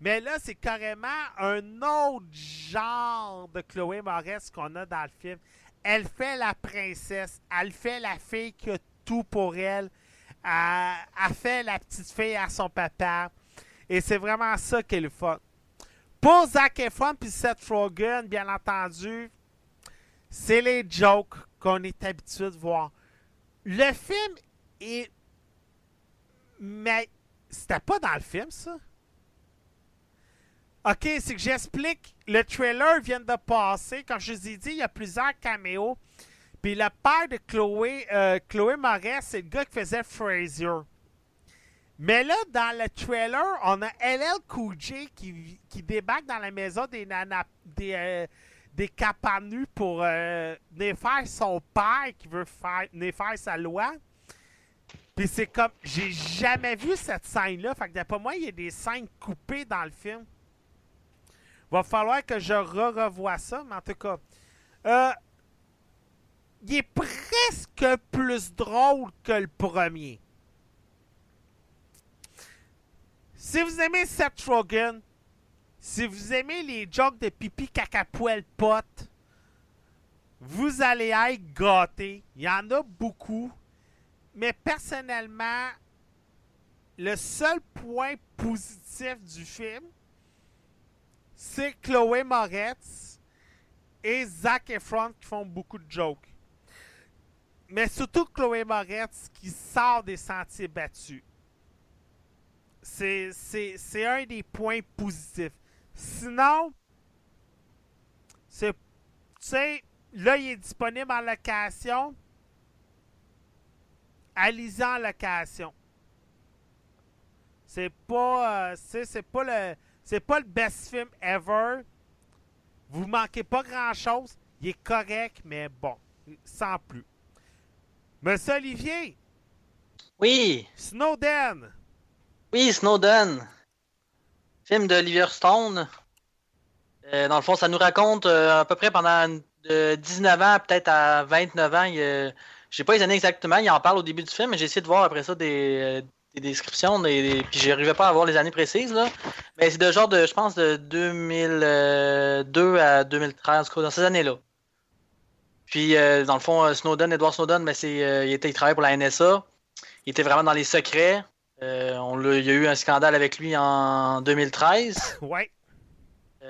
Mais là, c'est carrément un autre genre de Chloé Moretz qu'on a dans le film. Elle fait la princesse, elle fait la fille qui a tout pour elle, elle, elle fait la petite fille à son papa. Et c'est vraiment ça qu'elle est fun. Pour Zac Efron puis Seth Rogen, bien entendu, c'est les jokes qu'on est habitué de voir. Le film est. Mais c'était pas dans le film, ça? Ok, c'est que j'explique. Le trailer vient de passer. Comme je vous ai dit, il y a plusieurs caméos. Puis le père de Chloé, euh, Chloé Moretz, c'est le gars qui faisait Frazier. Mais là, dans le trailer, on a LL Cool qui, débarque dans la maison des, nana, euh, capanus pour euh, venir faire son père qui veut faire, faire sa loi. Puis c'est comme. J'ai jamais vu cette scène-là. Fait que d'après moi, il y a des scènes coupées dans le film. Va falloir que je re-revoie ça, mais en tout cas. Euh, il est presque plus drôle que le premier. Si vous aimez Seth Rogen, si vous aimez les jokes de pipi caca poêle pote, vous allez être gâtés. Il y en a beaucoup. Mais personnellement, le seul point positif du film, c'est Chloé Moretz et Zac Efron qui font beaucoup de jokes. Mais surtout Chloé Moretz qui sort des sentiers battus. C'est, un des points positifs. Sinon, c'est. Tu sais, là, il est disponible en location. Allez-y en location. C'est pas. Euh, c'est pas le. C'est pas le best film ever. Vous manquez pas grand chose. Il est correct, mais bon. Sans plus. Monsieur Olivier? Oui. Snowden? Oui, Snowden. Film d'Oliver Stone. Euh, dans le fond, ça nous raconte euh, à peu près pendant 19 ans, peut-être à 29 ans. Je j'ai pas les années exactement. Il en parle au début du film, mais j'ai essayé de voir après ça des, des descriptions. Des, puis j'arrivais pas à voir les années précises. Là. Mais c'est de genre de, je pense, de 2002 à 2013, dans ces années-là. Puis, euh, dans le fond, Snowden, Edward Snowden, ben, c'est, il, était, il pour la NSA. Il était vraiment dans les secrets. Euh, on il y a eu un scandale avec lui en 2013. ouais.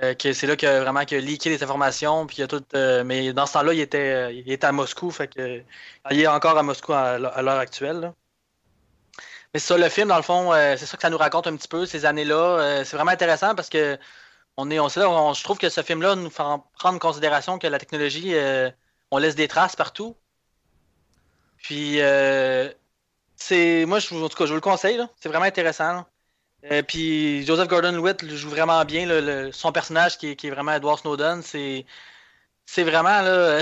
Euh, c'est là que vraiment qu'il a leaké les informations. Puis il a tout, euh, mais dans ce temps-là, il était, il était à Moscou. Fait que, il est encore à Moscou à, l'heure actuelle. Mais ça, le film, dans le fond, c'est ça que ça nous raconte un petit peu, ces années-là. c'est vraiment intéressant parce que on est, on, on je trouve que ce film-là nous fait prendre en considération que la technologie, on laisse des traces partout. Puis c'est moi je, en tout cas je vous le conseille c'est vraiment intéressant euh, puis Joseph Gordon-Levitt joue vraiment bien son personnage qui est, vraiment Edward Snowden c'est c'est vraiment là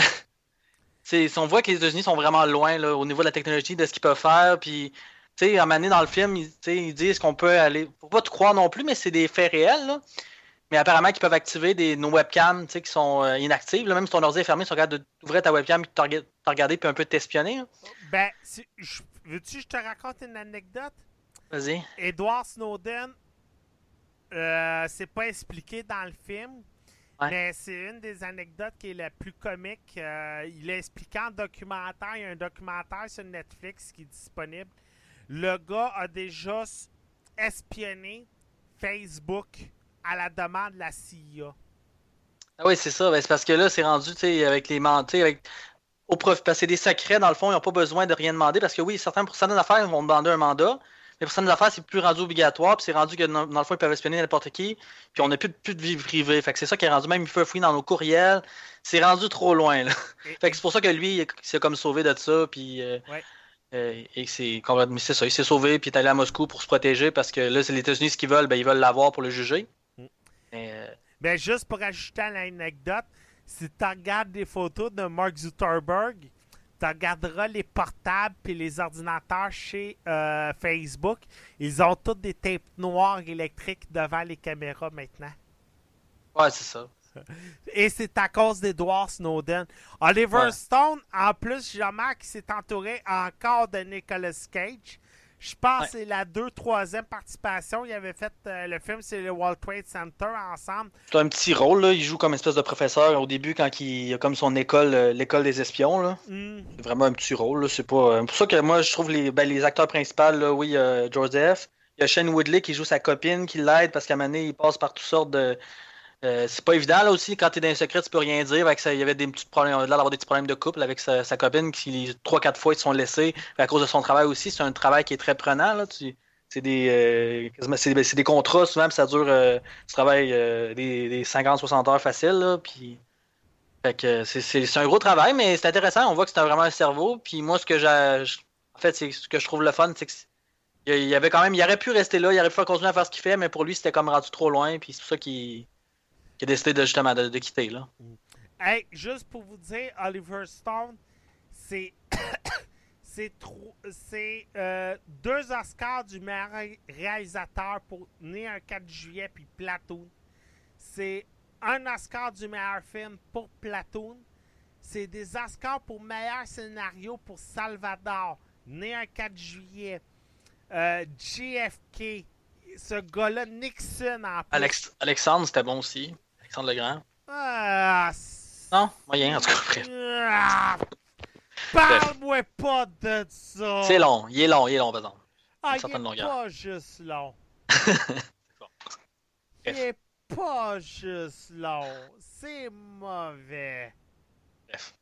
on voit que les États-Unis sont vraiment loin là, au niveau de la technologie de ce qu'ils peuvent faire puis tu sais à un dans le film ils, ils disent qu'on peut aller faut pas tout croire non plus mais c'est des faits réels là. Mais apparemment, qu'ils peuvent activer des, nos webcams qui sont euh, inactives. même si ton ordi est fermé, tu regardes d'ouvrir ta webcam et te regarder puis un peu t'espionner. Ben, veux-tu que je te raconte une anecdote? Vas-y. Edward Snowden, euh, c'est pas expliqué dans le film. Mais c'est une des anecdotes qui est la plus comique. Euh, il est expliqué en documentaire. Il y a un documentaire sur Netflix qui est disponible. Le gars a déjà espionné Facebook à la demande de la CIA. Ah oui, c'est ça. Ben, c'est parce que là, c'est rendu avec les avec au prof, parce que c'est des secrets, dans le fond, ils n'ont pas besoin de rien demander. Parce que oui, certains, pour certaines affaires, vont demander un mandat. Mais pour certaines affaires, c'est plus rendu obligatoire. Puis c'est rendu que dans, le fond, ils peuvent espionner n'importe qui. Puis on n'a plus, plus de vie privée. Fait que c'est ça qui est rendu. Même il fouiller dans nos courriels. C'est rendu trop loin. Là. fait que c'est pour ça que lui, il s'est comme sauvé de ça. Puis. Euh, euh, et c'est complètement. C'est ça. Il s'est sauvé. Puis il est allé à Moscou pour se protéger. Parce que là, c'est les États-Unis ce qu'ils veulent. Ben, ils veulent l'avoir pour le juger. Euh, ben, juste pour ajouter à l'anecdote, si tu regardes des photos de Mark Zuckerberg, tu regarderas les portables et les ordinateurs chez euh, Facebook. Ils ont tous des tapes noires électriques devant les caméras maintenant. Ouais, c'est ça. Et c'est à cause d'Edward Snowden. Oliver Stone, en plus, remarqué qu'il s'est entouré encore de Nicolas Cage. Je pense que c'est la deux, troisième participation. Il avait fait euh, le film, c'est le World Trade Center ensemble. C'est un petit rôle, là. Il joue comme espèce de professeur au début quand il a comme son école, euh, l'école des espions. Là. Hmm. C'est vraiment un petit rôle. C'est pas. Euh, pour ça que moi, je trouve les, ben, les acteurs principaux, là, oui, Joseph. Il y a Shane Woodley qui joue sa copine, qui l'aide parce qu'à un moment donné, il passe par toutes sortes de, euh, c'est pas évident là aussi quand t'es dans un secret tu peux rien dire. Avec ça, il y avait des petits problèmes on a d'avoir des petits problèmes de couple avec sa, copine qui trois quatre fois ils se sont laissés. À cause de son travail aussi c'est un travail qui est très prenant là. C'est des euh, c'est des, contrats souvent ça dure euh, tu travailles des, des 50 60 heures faciles là puis c'est un gros travail mais c'est intéressant. On voit que c'est vraiment un cerveau. Puis moi ce que j'ai en fait c'est ce que je trouve le fun c'est que il y avait quand même il aurait pu rester là il aurait pu continuer à faire ce qu'il fait mais pour lui c'était comme rendu trop loin puis c'est pour ça qu'il qui a décidé de, justement de, quitter. Là. Hey, juste pour vous dire, Oliver Stone, c'est. c'est euh, deux Oscars du meilleur ré- réalisateur pour Né un 4 juillet puis Platoon. C'est un Oscar du meilleur film pour Platoon. C'est des Oscars pour meilleur scénario pour Salvador, Né un 4 juillet. Euh, JFK, ce gars-là, Nixon en plus. Alex- Alexandre, c'était bon aussi. Alexandre Legrand. Ah, c'est- Non, moyen, en tout cas, bref. Ah, Parle-moi pas de ça. C'est long, il est long, il est long, par exemple. Ah, il est longueur. pas juste long. bon. Il est pas juste long. C'est mauvais. Bref.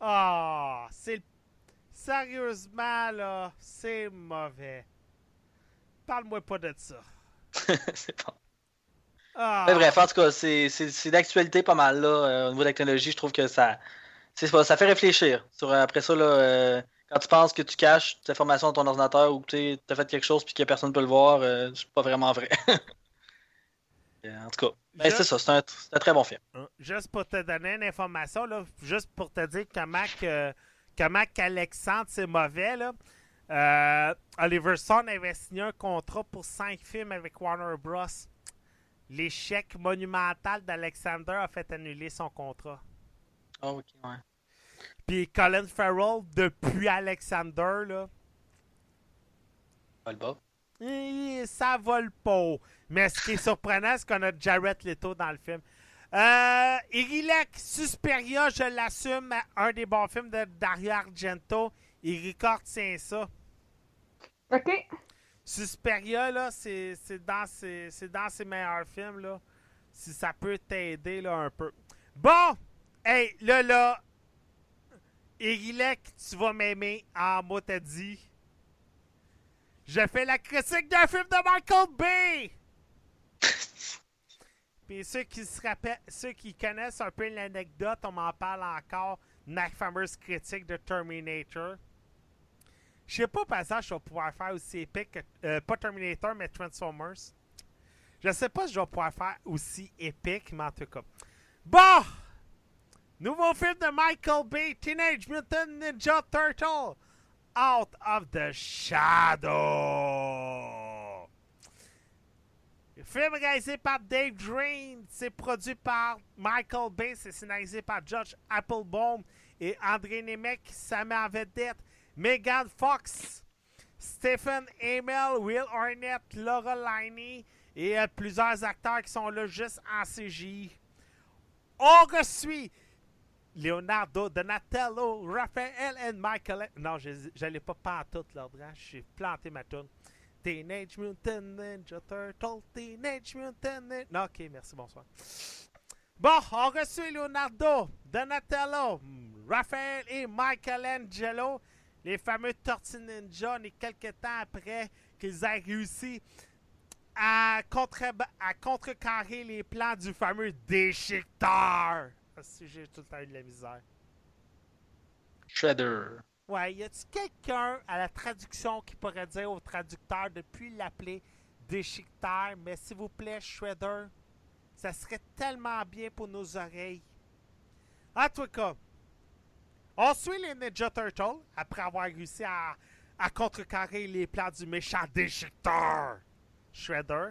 Ah, c'est... le- Sérieusement, là, c'est mauvais. Parle-moi pas de ça. c'est bon. Ah, Mais bref, en tout cas, c'est d'actualité pas mal là. euh, au niveau de la technologie, je trouve que ça. ça fait réfléchir. Sur, après ça, là, euh, quand tu penses que tu caches tes informations dans ton ordinateur ou que tu as fait quelque chose puis que personne ne peut le voir, euh, c'est pas vraiment vrai. Euh, en tout cas, ben, c'est ça, c'est un, très bon film. Juste pour te donner une information, là, juste pour te dire comment que, comment qu'Alexandre c'est mauvais, là. Euh, Oliver Stone avait signé un contrat pour cinq films avec Warner Bros. L'échec monumental d'Alexander a fait annuler son contrat. Ah, ok, ouais. Puis Colin Farrell, depuis Alexander, là, Pas le bas. Eh, ça vole pas. Mais ce qui est surprenant, c'est qu'on a Jared Leto dans le film. Euh, Irilek, Susperia, je l'assume, un des bons films de Dario Argento. Il record tient ça. Ok. Susperia, là, c'est c'est dans, ses- c'est dans ses meilleurs films, là. Si ça peut t'aider, là, un peu. Bon! Hey, là, là, Irilek, tu vas m'aimer. Ah, moi, t'as dit. Je fais la critique d'un film de Michael Bay! Puis ceux qui se rappellent, ceux qui connaissent un peu l'anecdote, on m'en parle encore, la fameuse critique de Terminator. Je sais pas, par exemple, je vais pouvoir faire aussi épique que. euh, pas Terminator, mais Transformers. Je sais pas si je vais pouvoir faire aussi épique, mais en tout cas. Bon! Nouveau film de Michael Bay, Teenage Mutant Ninja Turtle, Out of the Shadow. Film réalisé par Dave Drain, c'est produit par Michael Bay, c'est scénarisé par George Applebaum et André Nemec, ça met en vedette Megan Fox, Stephen Amell, Will Arnett, Laura Linney et euh, plusieurs acteurs qui sont là juste en CGI. On reçoit Leonardo Donatello, Raphael et Michael. Non, je n'allais pas pantoute l'ordre. hein. J'ai planté ma tourne. Teenage Mutant Ninja Turtle, Teenage Mutant Ninja... Ok, merci, bonsoir. Bon, on reçoit Leonardo, Donatello, Raphaël et Michelangelo, les fameux Tortues Ninja, et quelques temps après qu'ils aient réussi à, contre à contrecarrer les plans du fameux déchiqueteur. Parce que j'ai tout le temps eu de la misère. Shredder. Ouais, y a-tu quelqu'un à la traduction qui pourrait dire au traducteur depuis l'appeler déchiqueteur, mais s'il vous plaît, Shredder, ça serait tellement bien pour nos oreilles. En tout cas, on suit les Ninja Turtles après avoir réussi à, à contrecarrer les plans du méchant déchiqueteur, Shredder.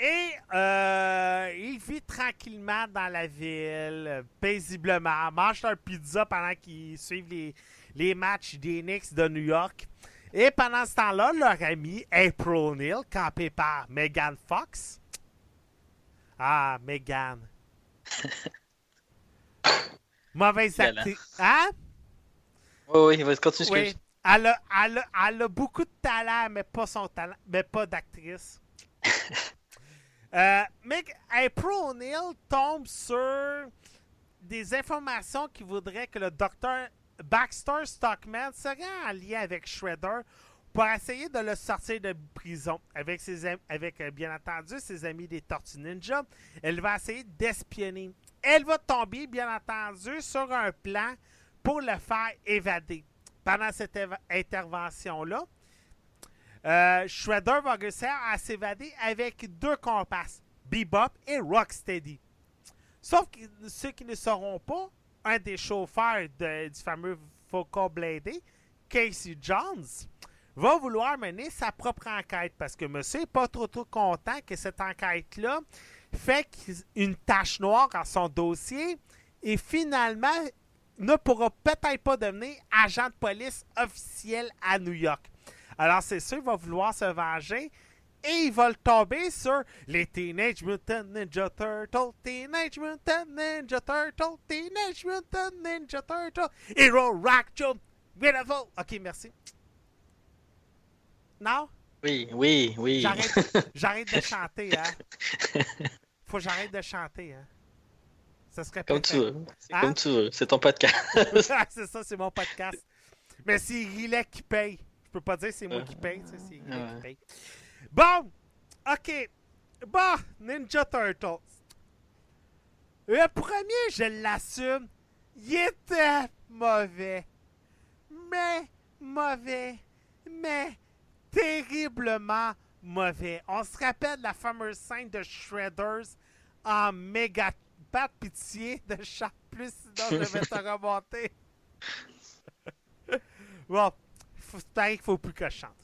Et euh, il vit tranquillement dans la ville, paisiblement, mange leur pizza pendant qu'ils suivent les, les matchs des Knicks de New York. Et pendant ce temps-là, leur ami April Neal, campé par Megan Fox. Ah, Megan. Mauvaise actrice. Hein? Oui, oui, vas-y, continue, Oui. Elle a, elle, a, elle a beaucoup de talent, mais pas son talent, mais pas d'actrice. euh, mais April O'Neil tombe sur des informations qui voudraient que le docteur Baxter Stockman serait en lien avec Shredder pour essayer de le sortir de prison. Avec, ses, avec euh, bien entendu ses amis des Tortues Ninja, elle va essayer d'espionner. Elle va tomber, bien entendu, sur un plan pour le faire évader. Pendant cette intervention-là, euh, Shredder va réussir à s'évader avec deux compasses, Bebop et Rocksteady. Sauf que ceux qui ne sauront pas, un des chauffeurs du fameux Focal Bladé, Casey Jones, va vouloir mener sa propre enquête parce que monsieur n'est pas trop trop content que cette enquête-là fait une tache noire à son dossier et finalement ne pourra peut-être pas devenir agent de police officiel à New York. Alors c'est sûr, il va vouloir se venger et il va le tomber sur les Teenage Mutant Ninja Turtles, Teenage Mutant Ninja Turtles, Teenage Mutant Ninja Turtles, Hero Rock Jump, Beautiful. Ok, merci. Non? Oui, oui, oui. J'arrête, de chanter, hein? Faut que j'arrête de chanter, hein? Ça serait Comme tu veux. C'est Hein? comme tu veux. C'est ton podcast. Ah, c'est ça, c'est mon podcast. Mais c'est Riley qui paye. Je peux pas dire c'est moi qui paye, tu sais, c'est Riley qui paye. Bon, ok. Bon, Ninja Turtles. Le premier, je l'assume, il était mauvais. Mais mauvais. Mais terriblement mauvais. On se rappelle la fameuse scène de Shredders en méga. Pas de pitié de chat plus, sinon je vais te remonter. bon, peut-être qu'il faut plus que je chante.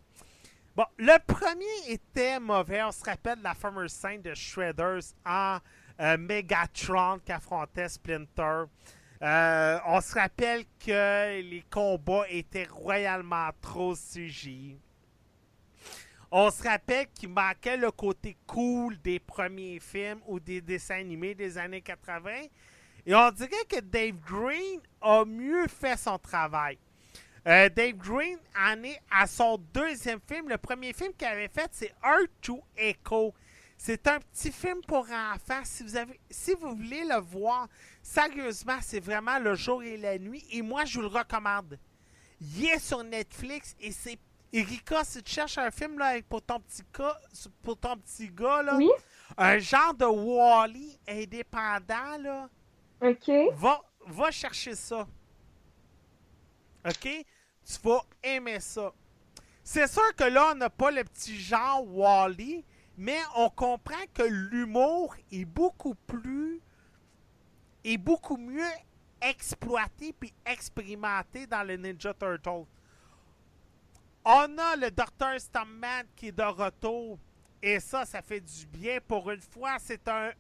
Bon, le premier était mauvais. On se rappelle la fameuse scène de Shredders en euh, Megatron qui affrontait Splinter. Euh, on se rappelle que les combats étaient royalement trop CGI. On se rappelle qu'il manquait le côté cool des premiers films ou des dessins animés des années 80. Et on dirait que Dave Green a mieux fait son travail. Euh, Dave Green en est à son deuxième film. Le premier film qu'il avait fait, c'est Earth to Echo. C'est un petit film pour enfants. Si vous, si vous voulez le voir, sérieusement, c'est vraiment le jour et la nuit. Et moi, je vous le recommande. Il est sur Netflix et c'est. Erika, si tu cherches un film là, pour, ton petit cas, pour ton petit gars, là, Oui? un genre de Wally indépendant, là, Ok. va, va chercher ça. OK? Tu vas aimer ça. C'est sûr que là, on n'a pas le petit genre Wally, mais on comprend que l'humour est beaucoup plus. est beaucoup mieux exploité puis expérimenté dans le Ninja Turtle. On a le Dr. Stumpman qui est de retour. Et ça, ça fait du bien pour une fois. C'est un.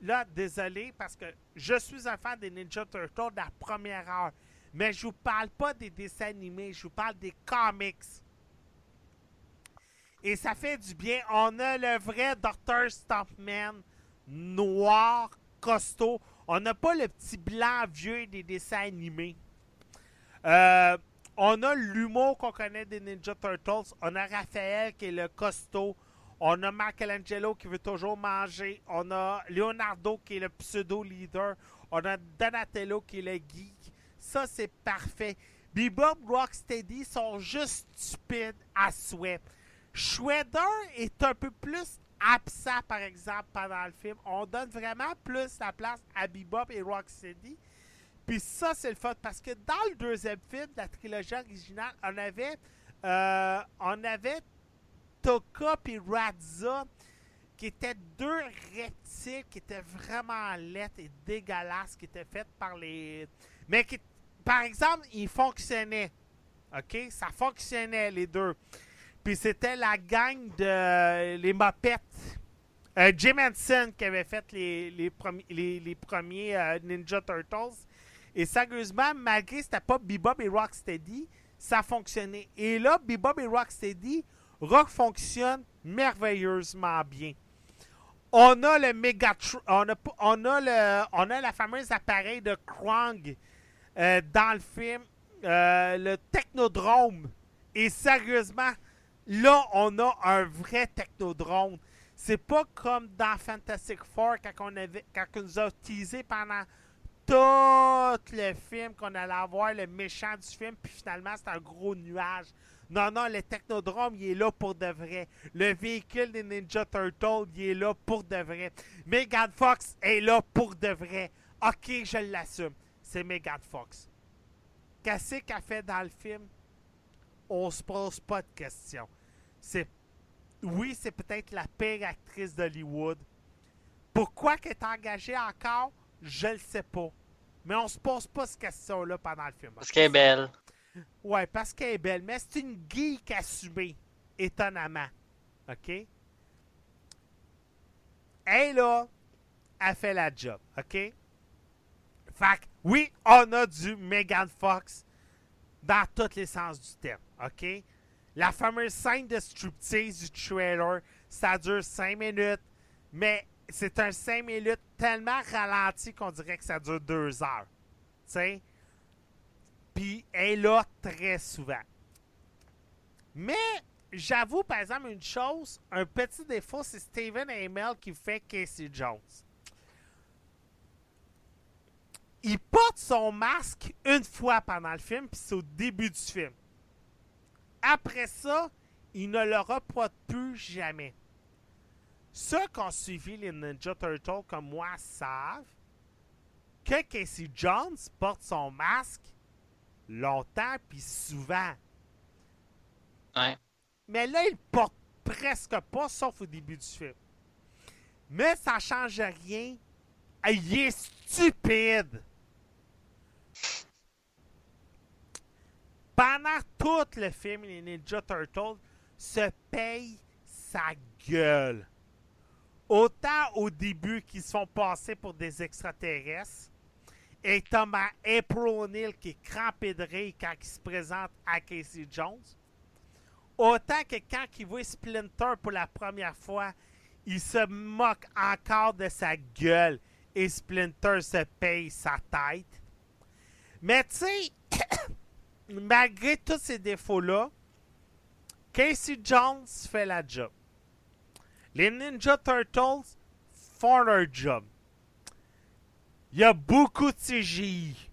Là, désolé, parce que je suis un fan des Ninja Turtles de la première heure. Mais je vous parle pas des dessins animés, je vous parle des comics. Et ça fait du bien. On a le vrai Dr. Stumpman, noir, costaud. On n'a pas le petit blanc vieux des dessins animés. Euh, on a l'humour qu'on connaît des Ninja Turtles. On a Raphaël qui est le costaud. On a Michelangelo qui veut toujours manger. On a Leonardo qui est le pseudo-leader. On a Donatello qui est le geek. Ça, c'est parfait. Bebop Rocksteady sont juste stupides à souhait. Shredder est un peu plus absent, par exemple, pendant le film. On donne vraiment plus la place à Bebop et Rocksteady. Puis ça, c'est le fun parce que dans le deuxième film de la trilogie originale, on avait, euh, on avait Toka et Radza qui étaient deux reptiles qui étaient vraiment laides et dégueulasses, qui étaient faites par les. Mais qui, par exemple, ils fonctionnaient. OK? Ça fonctionnait, les deux. Puis c'était la gang de les Mopettes. Euh, Jim Henson qui avait fait les, les, les premiers euh, Ninja Turtles. Et sérieusement, malgré c'était pas Bebop et Rocksteady, ça fonctionnait. Et là, Bebop et Rocksteady fonctionne merveilleusement bien. On a le Megatron, on a, on a le, on a la fameuse appareil de Krang euh, dans le film, euh, le Technodrome. Et sérieusement, là, on a un vrai Technodrome. C'est pas comme dans Fantastic Four quand on, avait, quand on nous a teasé pendant tout le film qu'on allait avoir le méchant du film, puis finalement, c'est un gros nuage. Non, non, le Technodrome, il est là pour de vrai. Le véhicule des Ninja Turtles, il est là pour de vrai. Megan Fox est là pour de vrai. Ok, je l'assume. C'est Megan Fox. Qu'est-ce qu'elle fait dans le film? On se pose pas de questions. C'est oui, c'est peut-être la pire actrice d'Hollywood. Pourquoi qu'elle est engagée encore? Je le sais pas. Mais on se pose pas cette question-là pendant le film. Parce qu'elle est belle. Ouais, parce qu'elle est belle. Mais c'est une geek assumée, étonnamment. OK? Elle, là, a fait la job. OK? Fait que, oui, on a du Megan Fox dans tous les sens du terme. OK? La fameuse scène de striptease du trailer, ça dure 5 minutes, mais c'est un 5 minutes tellement ralenti qu'on dirait que ça dure 2 heures. Tu sais? Puis elle est là très souvent. Mais j'avoue, par exemple, une chose, un petit défaut, c'est Steven Amell qui fait Casey Jones. Il porte son masque une fois pendant le film, puis c'est au début du film. Après ça, il ne l'aura pas plus jamais. Ceux qui ont suivi les Ninja Turtles comme moi savent que Casey Jones porte son masque longtemps puis souvent. Ouais. Mais là, il porte presque pas, sauf au début du film. Mais ça change rien. Il est stupide. Pendant tout le film, les Ninja Turtles se payent sa gueule. Autant au début qu'ils se font passer pour des extraterrestres, et Thomas April O'Neil qui est crampé de rire quand il se présente à Casey Jones, autant que quand il voit Splinter pour la première fois, il se moque encore de sa gueule et Splinter se paye sa tête. Mais tu sais, malgré tous ces défauts-là, Casey Jones fait la job. Les Ninja Turtles font leur job. Il y a beaucoup de CGI.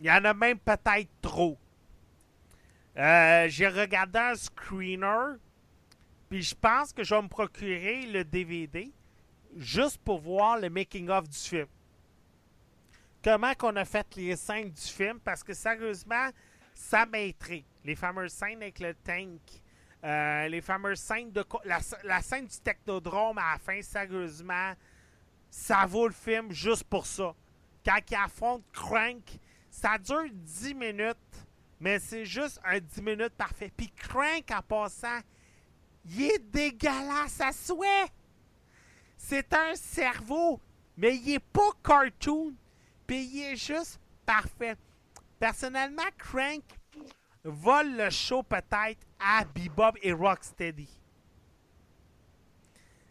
Il y en a même peut-être trop. Euh, J'ai regardé un screener, puis je pense que je vais me procurer le DVD juste pour voir le making-of du film. Comment qu'on a fait les scènes du film, parce que sérieusement, ça m'intrigue. Les fameuses scènes avec le tank, euh, les fameuses scènes de... La, scène du technodrome à la fin, sérieusement, ça vaut le film juste pour ça. Quand il affronte Crank, ça dure 10 minutes, mais c'est juste un 10 minutes parfait. Puis Crank, en passant, il est dégueulasse à souhait. C'est un cerveau, mais il est pas cartoon, puis il est juste parfait. Personnellement, Crank vole le show peut-être à Bebop et Rocksteady.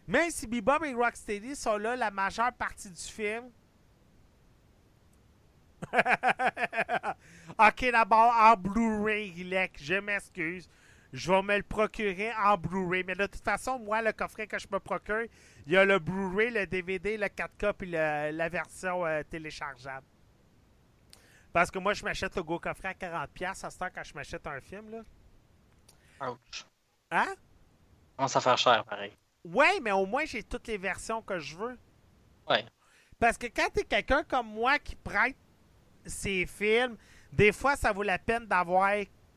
Même si Bebop et Rocksteady sont là la majeure partie du film. ok, d'abord en Blu-ray, je m'excuse. Je vais me le procurer en Blu-ray. Mais de toute façon, moi, le coffret que je me procure, il y a le Blu-ray, le DVD, le 4K puis la version euh, téléchargeable. Parce que moi, je m'achète le Go coffret à 40$ à ce temps quand je m'achète un film. là. Ouch. Hein? Commence à faire cher, pareil. Ouais, mais au moins, j'ai toutes les versions que je veux. Ouais. Parce que quand t'es quelqu'un comme moi qui prête ses films, des fois, ça vaut la peine d'avoir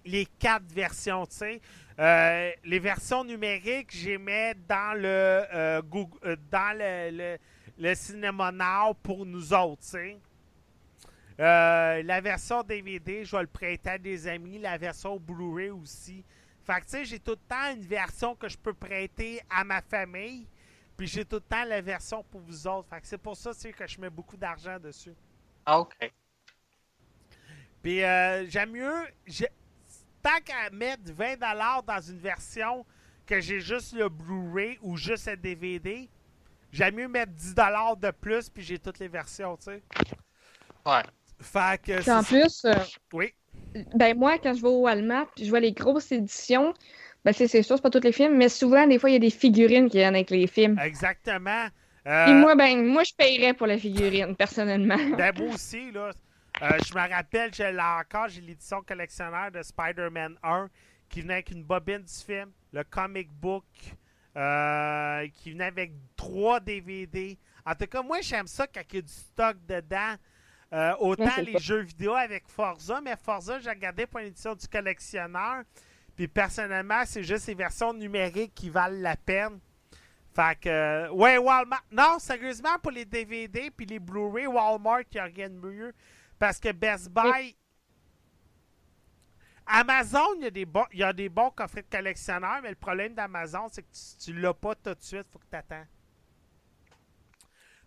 les quatre versions, tu sais. Euh, les versions numériques, j'ai mets dans le euh, Google, euh, dans le, le, le Cinema Now pour nous autres, tu sais. La version DVD, je vais le prêter à des amis. La version Blu-ray aussi. Fait que, tu sais, j'ai tout le temps une version que je peux prêter à ma famille. Puis j'ai tout le temps la version pour vous autres. Fait que c'est pour ça, que je mets beaucoup d'argent dessus. Ah, OK. Puis euh, j'aime mieux... Tant qu'à mettre 20$ dans une version que j'ai juste le Blu-ray ou juste le DVD, j'aime mieux mettre 10$ de plus puis j'ai toutes les versions, tu sais. Ouais. Fait que... Puis en c'est- plus, euh, Oui. Ben moi, quand je vais au Walmart, puis je vois les grosses éditions, ben c'est sûr, c'est pas tous les films, mais souvent, des fois, il y a des figurines qui viennent avec les films. Exactement. Euh, Puis moi, ben, moi, je paierais pour la figurine, personnellement. Ben, moi aussi, là. euh, je me rappelle, je l'ai encore, j'ai l'édition collectionneur de Spider-Man 1 qui venait avec une bobine du film, le comic book, euh, qui venait avec trois DVD. En tout cas, moi, j'aime ça quand il y a du stock dedans. Euh, autant Ouais, les le jeux vidéo avec Forza, mais Forza, j'ai regardé pour une édition du collectionneur. Puis personnellement, c'est juste les versions numériques qui valent la peine. Fait que, euh, ouais, Walmart. Non, sérieusement, pour les DVD puis les Blu-ray, Walmart, il n'y a rien de mieux. Parce que Best Buy. Amazon, il y, a des bons, il y a des bons coffrets de collectionneurs, mais le problème d'Amazon, c'est que tu, tu l'as pas tout de suite, faut que tu attends.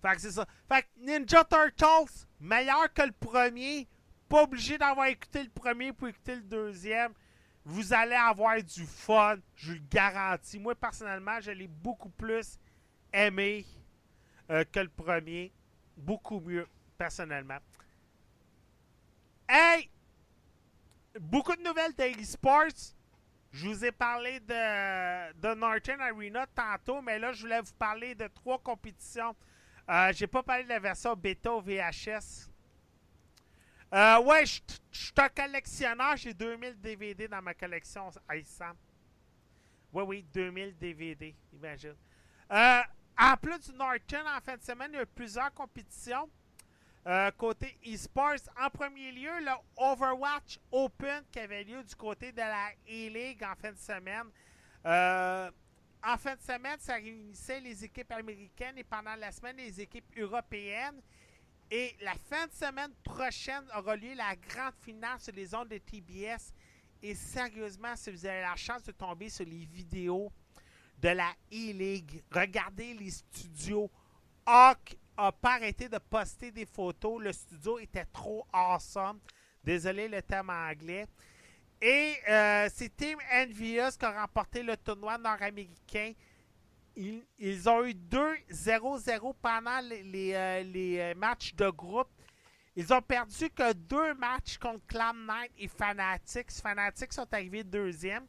Fait que c'est ça. Fait que Ninja Turtles, meilleur que le premier. Pas obligé d'avoir écouté le premier pour écouter le deuxième. Vous allez avoir du fun, je le garantis. Moi, personnellement, je l'ai beaucoup plus aimé euh, que le premier. Beaucoup mieux, personnellement. Hey! Beaucoup de nouvelles de Sports. Je vous ai parlé de, de Northern Arena tantôt, mais là, je voulais vous parler de trois compétitions. Euh, J'ai pas parlé de la version bêta VHS. Euh, ouais, je suis un collectionneur. J'ai 2000 DVD dans ma collection. Oui, oui, 2000 DVD, imagine. Euh, en plus du Norton, en fin de semaine, il y a eu plusieurs compétitions. Euh, côté eSports, en premier lieu, le Overwatch Open qui avait lieu du côté de la E-League en fin de semaine. En fin de semaine, ça réunissait les équipes américaines et pendant la semaine, les équipes européennes. Et la fin de semaine prochaine aura lieu la grande finale sur les ondes de TBS. Et sérieusement, si vous avez la chance de tomber sur les vidéos de la E-League, regardez les studios. Hawk a pas arrêté de poster des photos. Le studio était trop awesome. Désolé le thème anglais. Et euh, c'est Team Envious qui a remporté le tournoi nord-américain. Ils, ont eu 2-0-0 pendant les, euh, euh, matchs de groupe. Ils ont perdu que deux matchs contre Clan Knight et Fanatics. Fanatics sont arrivés deuxième.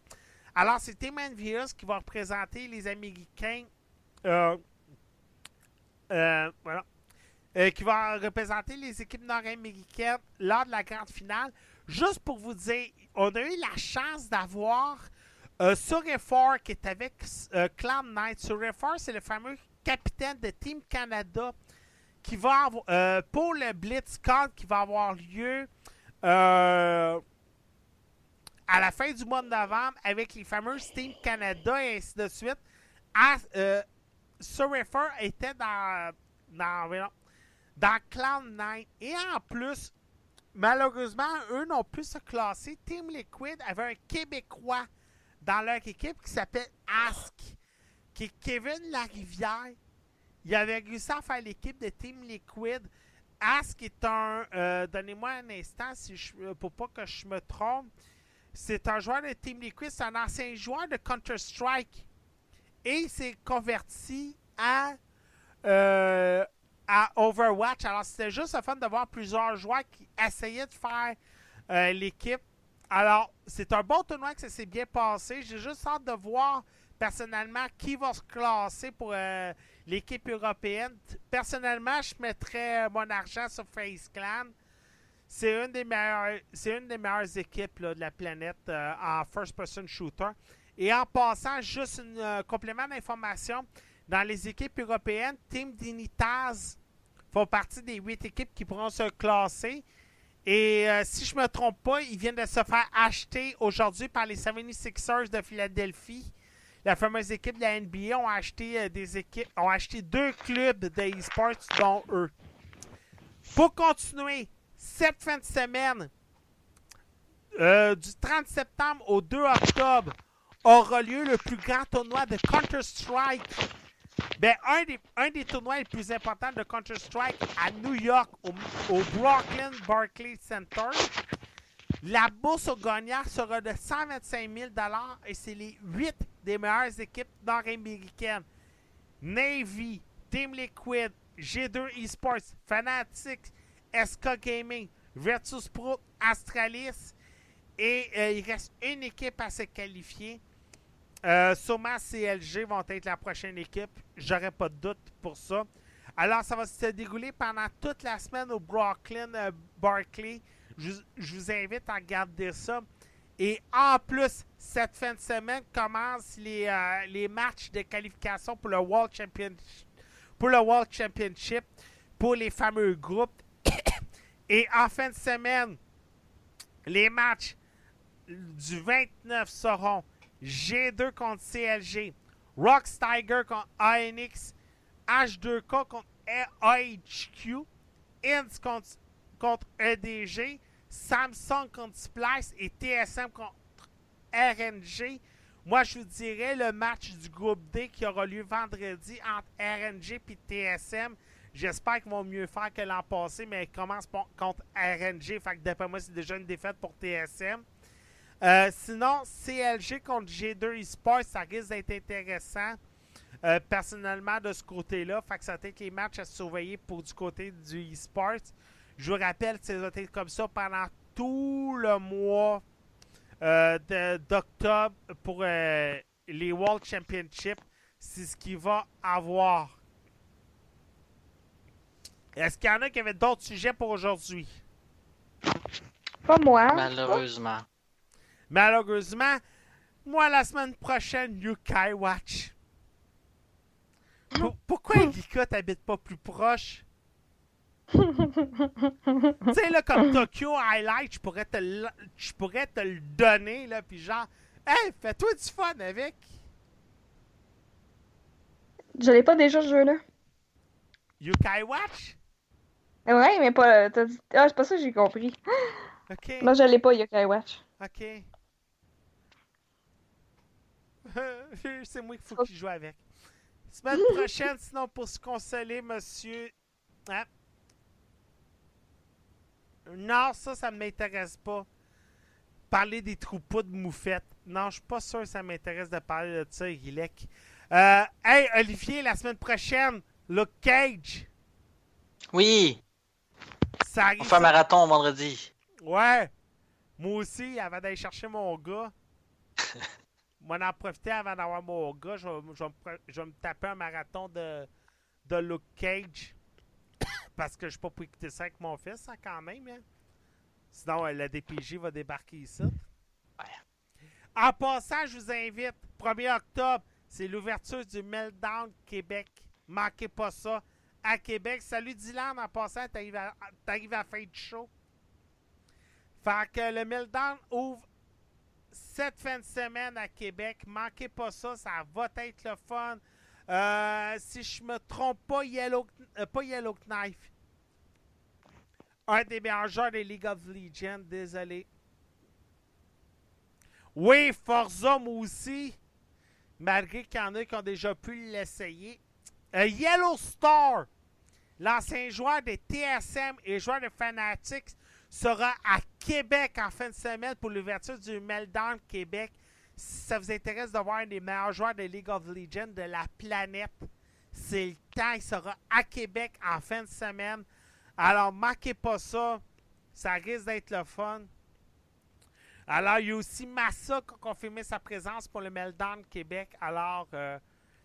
Alors, c'est Team Envious qui va représenter les Américains. Euh, voilà. qui va représenter les équipes nord-américaines lors de la grande finale. Juste pour vous dire, on a eu la chance d'avoir euh, qui est avec euh, Clan Knight. Surifor, c'est le fameux capitaine de Team Canada qui va avoir, euh, pour le BlitzCon qui va avoir lieu euh, à la fin du mois de novembre avec les fameux Team Canada et ainsi de suite. Euh, Surifor était dans, dans, dans Clan Knight. Et en plus, malheureusement, eux n'ont plus se classer. Team Liquid avait un Québécois dans leur équipe qui s'appelle Ask, qui est Kevin Larivière. Il avait réussi à faire l'équipe de Team Liquid. Ask est un. Euh, Donnez-moi un instant je, pour pas que je me trompe. C'est un joueur de Team Liquid, c'est un ancien joueur de Counter-Strike. Et il s'est converti à, euh, à Overwatch. Alors, c'était juste le fun de voir plusieurs joueurs qui essayaient de faire euh, l'équipe. Alors, c'est un bon tournoi que ça s'est bien passé. J'ai juste hâte de voir personnellement qui va se classer pour euh, l'équipe européenne. Personnellement, je mettrais mon argent sur Face Clan. C'est une des meilleures, c'est une des meilleures équipes de la planète euh, en first-person shooter. Et en passant, juste un euh, complément d'information. Dans les équipes européennes, Team Dignitas font partie des huit équipes qui pourront se classer. Et euh, si je ne me trompe pas, ils viennent de se faire acheter aujourd'hui par les 76ers de Philadelphie. La fameuse équipe de la NBA ont acheté euh, des équipes, acheté deux clubs de e-sports, dont eux. Pour continuer, cette fin de semaine, euh, du 30 septembre au 2 octobre, aura lieu le plus grand tournoi de Counter-Strike ben, un des, un des tournois les plus importants de Counter-Strike à New York, au, Brooklyn Barclays Center. La bourse au gagnant sera de 125 000 et c'est les 8 des meilleures équipes nord-américaines. Navy, Team Liquid, G2 Esports, Fanatics, SK Gaming, Virtus Pro, Astralis. Et euh, il reste une équipe à se qualifier. Euh, sûrement CLG vont être la prochaine équipe. J'aurais pas de doute pour ça. Alors, ça va se dérouler pendant toute la semaine au Brooklyn euh, Barclay. Je, vous invite à regarder ça. Et en plus, cette fin de semaine commencent les, euh, les matchs de qualification pour le World Championship, pour le World Championship, pour les fameux groupes. Et en fin de semaine, les matchs du 29 seront G2 contre CLG, Rock Tiger contre ANX, H2K contre AHQ, INS contre, EDG, Samsung contre Splice et TSM contre RNG. Moi, je vous dirais le match du groupe D qui aura lieu vendredi entre RNG et TSM. J'espère qu'ils vont mieux faire que l'an passé, mais ils commencent contre RNG. Fait que d'après moi, c'est déjà une défaite pour TSM. Euh, sinon, CLG contre G2 Esports, ça risque d'être intéressant. Euh, personnellement, de ce côté-là, fait que ça va être les matchs à surveiller pour du côté du esports. Je vous rappelle, ça va être comme ça pendant tout le mois euh, d'octobre pour les World Championships. C'est ce qu'il va avoir. Est-ce qu'il y en a qui avaient d'autres sujets pour aujourd'hui? Pas moi. Malheureusement. Malheureusement, moi, la semaine prochaine, Yukai Watch. pourquoi Erika t'habite pas plus proche? tu sais, là, comme Tokyo Highlight, je pourrais te le, je pourrais te le donner, là, puis genre, hey, fais-toi du fun avec. Je l'ai pas déjà, ce jeu-là. Yukai Watch? Ouais, mais pas. Ah, c'est pas ça que j'ai compris. Ok. Moi, je l'ai pas, Yukai Watch. Ok. c'est moi qu'il faut qu'il joue avec. Semaine prochaine, sinon, pour se consoler, monsieur. Hein? Non, ça, ça ne m'intéresse pas. Parler des troupeaux de moufettes. Non, je suis pas sûr que ça m'intéresse de parler de ça, Rilek. Euh, hey, Olivier, la semaine prochaine, Luke Cage. Oui. Ça arrive. On fait un marathon vendredi. Ouais. Moi aussi, avant d'aller chercher mon gars. moi, en profiter avant d'avoir mon gars. Je, vais me taper un marathon de, de Luke Cage. Parce que je ne suis pas pour écouter ça avec mon fils, hein, quand même. Hein. Sinon, euh, la DPJ va débarquer ici. Ouais. En passant, je vous invite, 1er octobre, c'est l'ouverture du Meltdown Québec. Manquez pas ça. À Québec. Salut Dylan, en passant, t'arrives à, à la fin du show. Fait que le Meltdown ouvre cette fin de semaine à Québec. Manquez pas ça, ça va être le fun. Euh, si je me trompe pas, Yellow, euh, pas Yellow Knife. Un des meilleurs joueurs des League of Legends, désolé. Oui, Forza, aussi. Malgré qu'il y en a qui ont déjà pu l'essayer. Euh, Yellow Star, l'ancien joueur des TSM et joueur de Fanatics, sera à Québec en fin de semaine pour l'ouverture du Meltdown Québec. Si ça vous intéresse de voir un des meilleurs joueurs de League of Legends de la planète, c'est le temps. Il sera à Québec en fin de semaine. Alors, manquez pas ça. Ça risque d'être le fun. Alors, il y a aussi Massa qui a confirmé sa présence pour le Meltdown Québec. Alors, euh,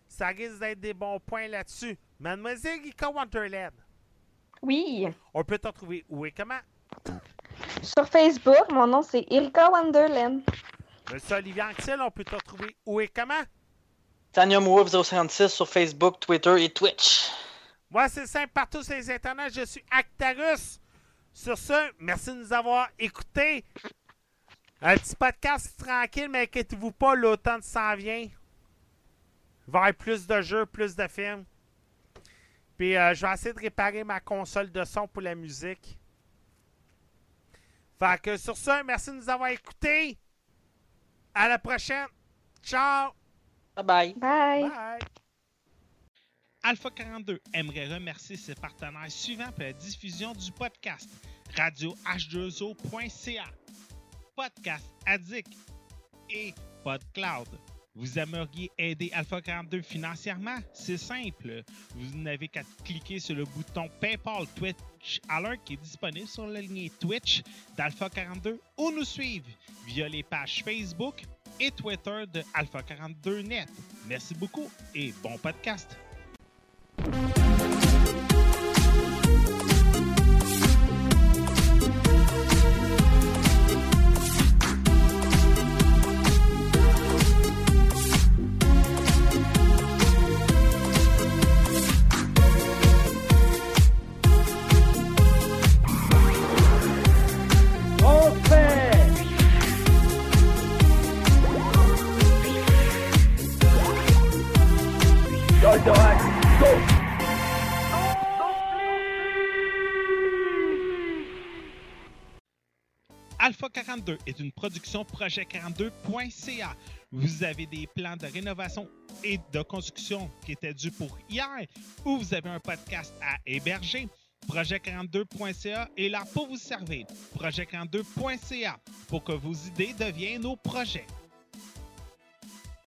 ça risque d'être des bons points là-dessus. Mademoiselle Rika Wonderland. Oui. On peut t'en trouver où et comment? Sur Facebook, mon nom c'est Erika Wonderland. Monsieur Olivier Axel, on peut te retrouver où et comment? Tanya 056 sur Facebook, Twitter et Twitch. Moi, c'est simple, partout sur les internets, je suis Actarus. Sur ce, merci de nous avoir écoutés. Un petit podcast tranquille, mais inquiétez-vous pas, l'automne s'en vient. Il va y avoir plus de jeux, plus de films. Puis euh, je vais essayer de réparer ma console de son pour la musique. Fait que sur ce, merci de nous avoir écoutés. À la prochaine. Ciao. Bye bye. Bye. Bye. Alpha 42 aimerait remercier ses partenaires suivants pour la diffusion du podcast radio h2o.ca, Podcast Addict et PodCloud. Vous aimeriez aider Alpha 42 financièrement? C'est simple. Vous n'avez qu'à cliquer sur le bouton PayPal Twitch Alert qui est disponible sur la ligne Twitch d'Alpha 42 ou nous suivre via les pages Facebook et Twitter de Alpha 42 Net. Merci beaucoup et bon podcast. 42 est une production projet42.ca. Vous avez des plans de rénovation et de construction qui étaient dus pour hier ou vous avez un podcast à héberger. Projet42.ca est là pour vous servir. Projet42.ca pour que vos idées deviennent nos projets.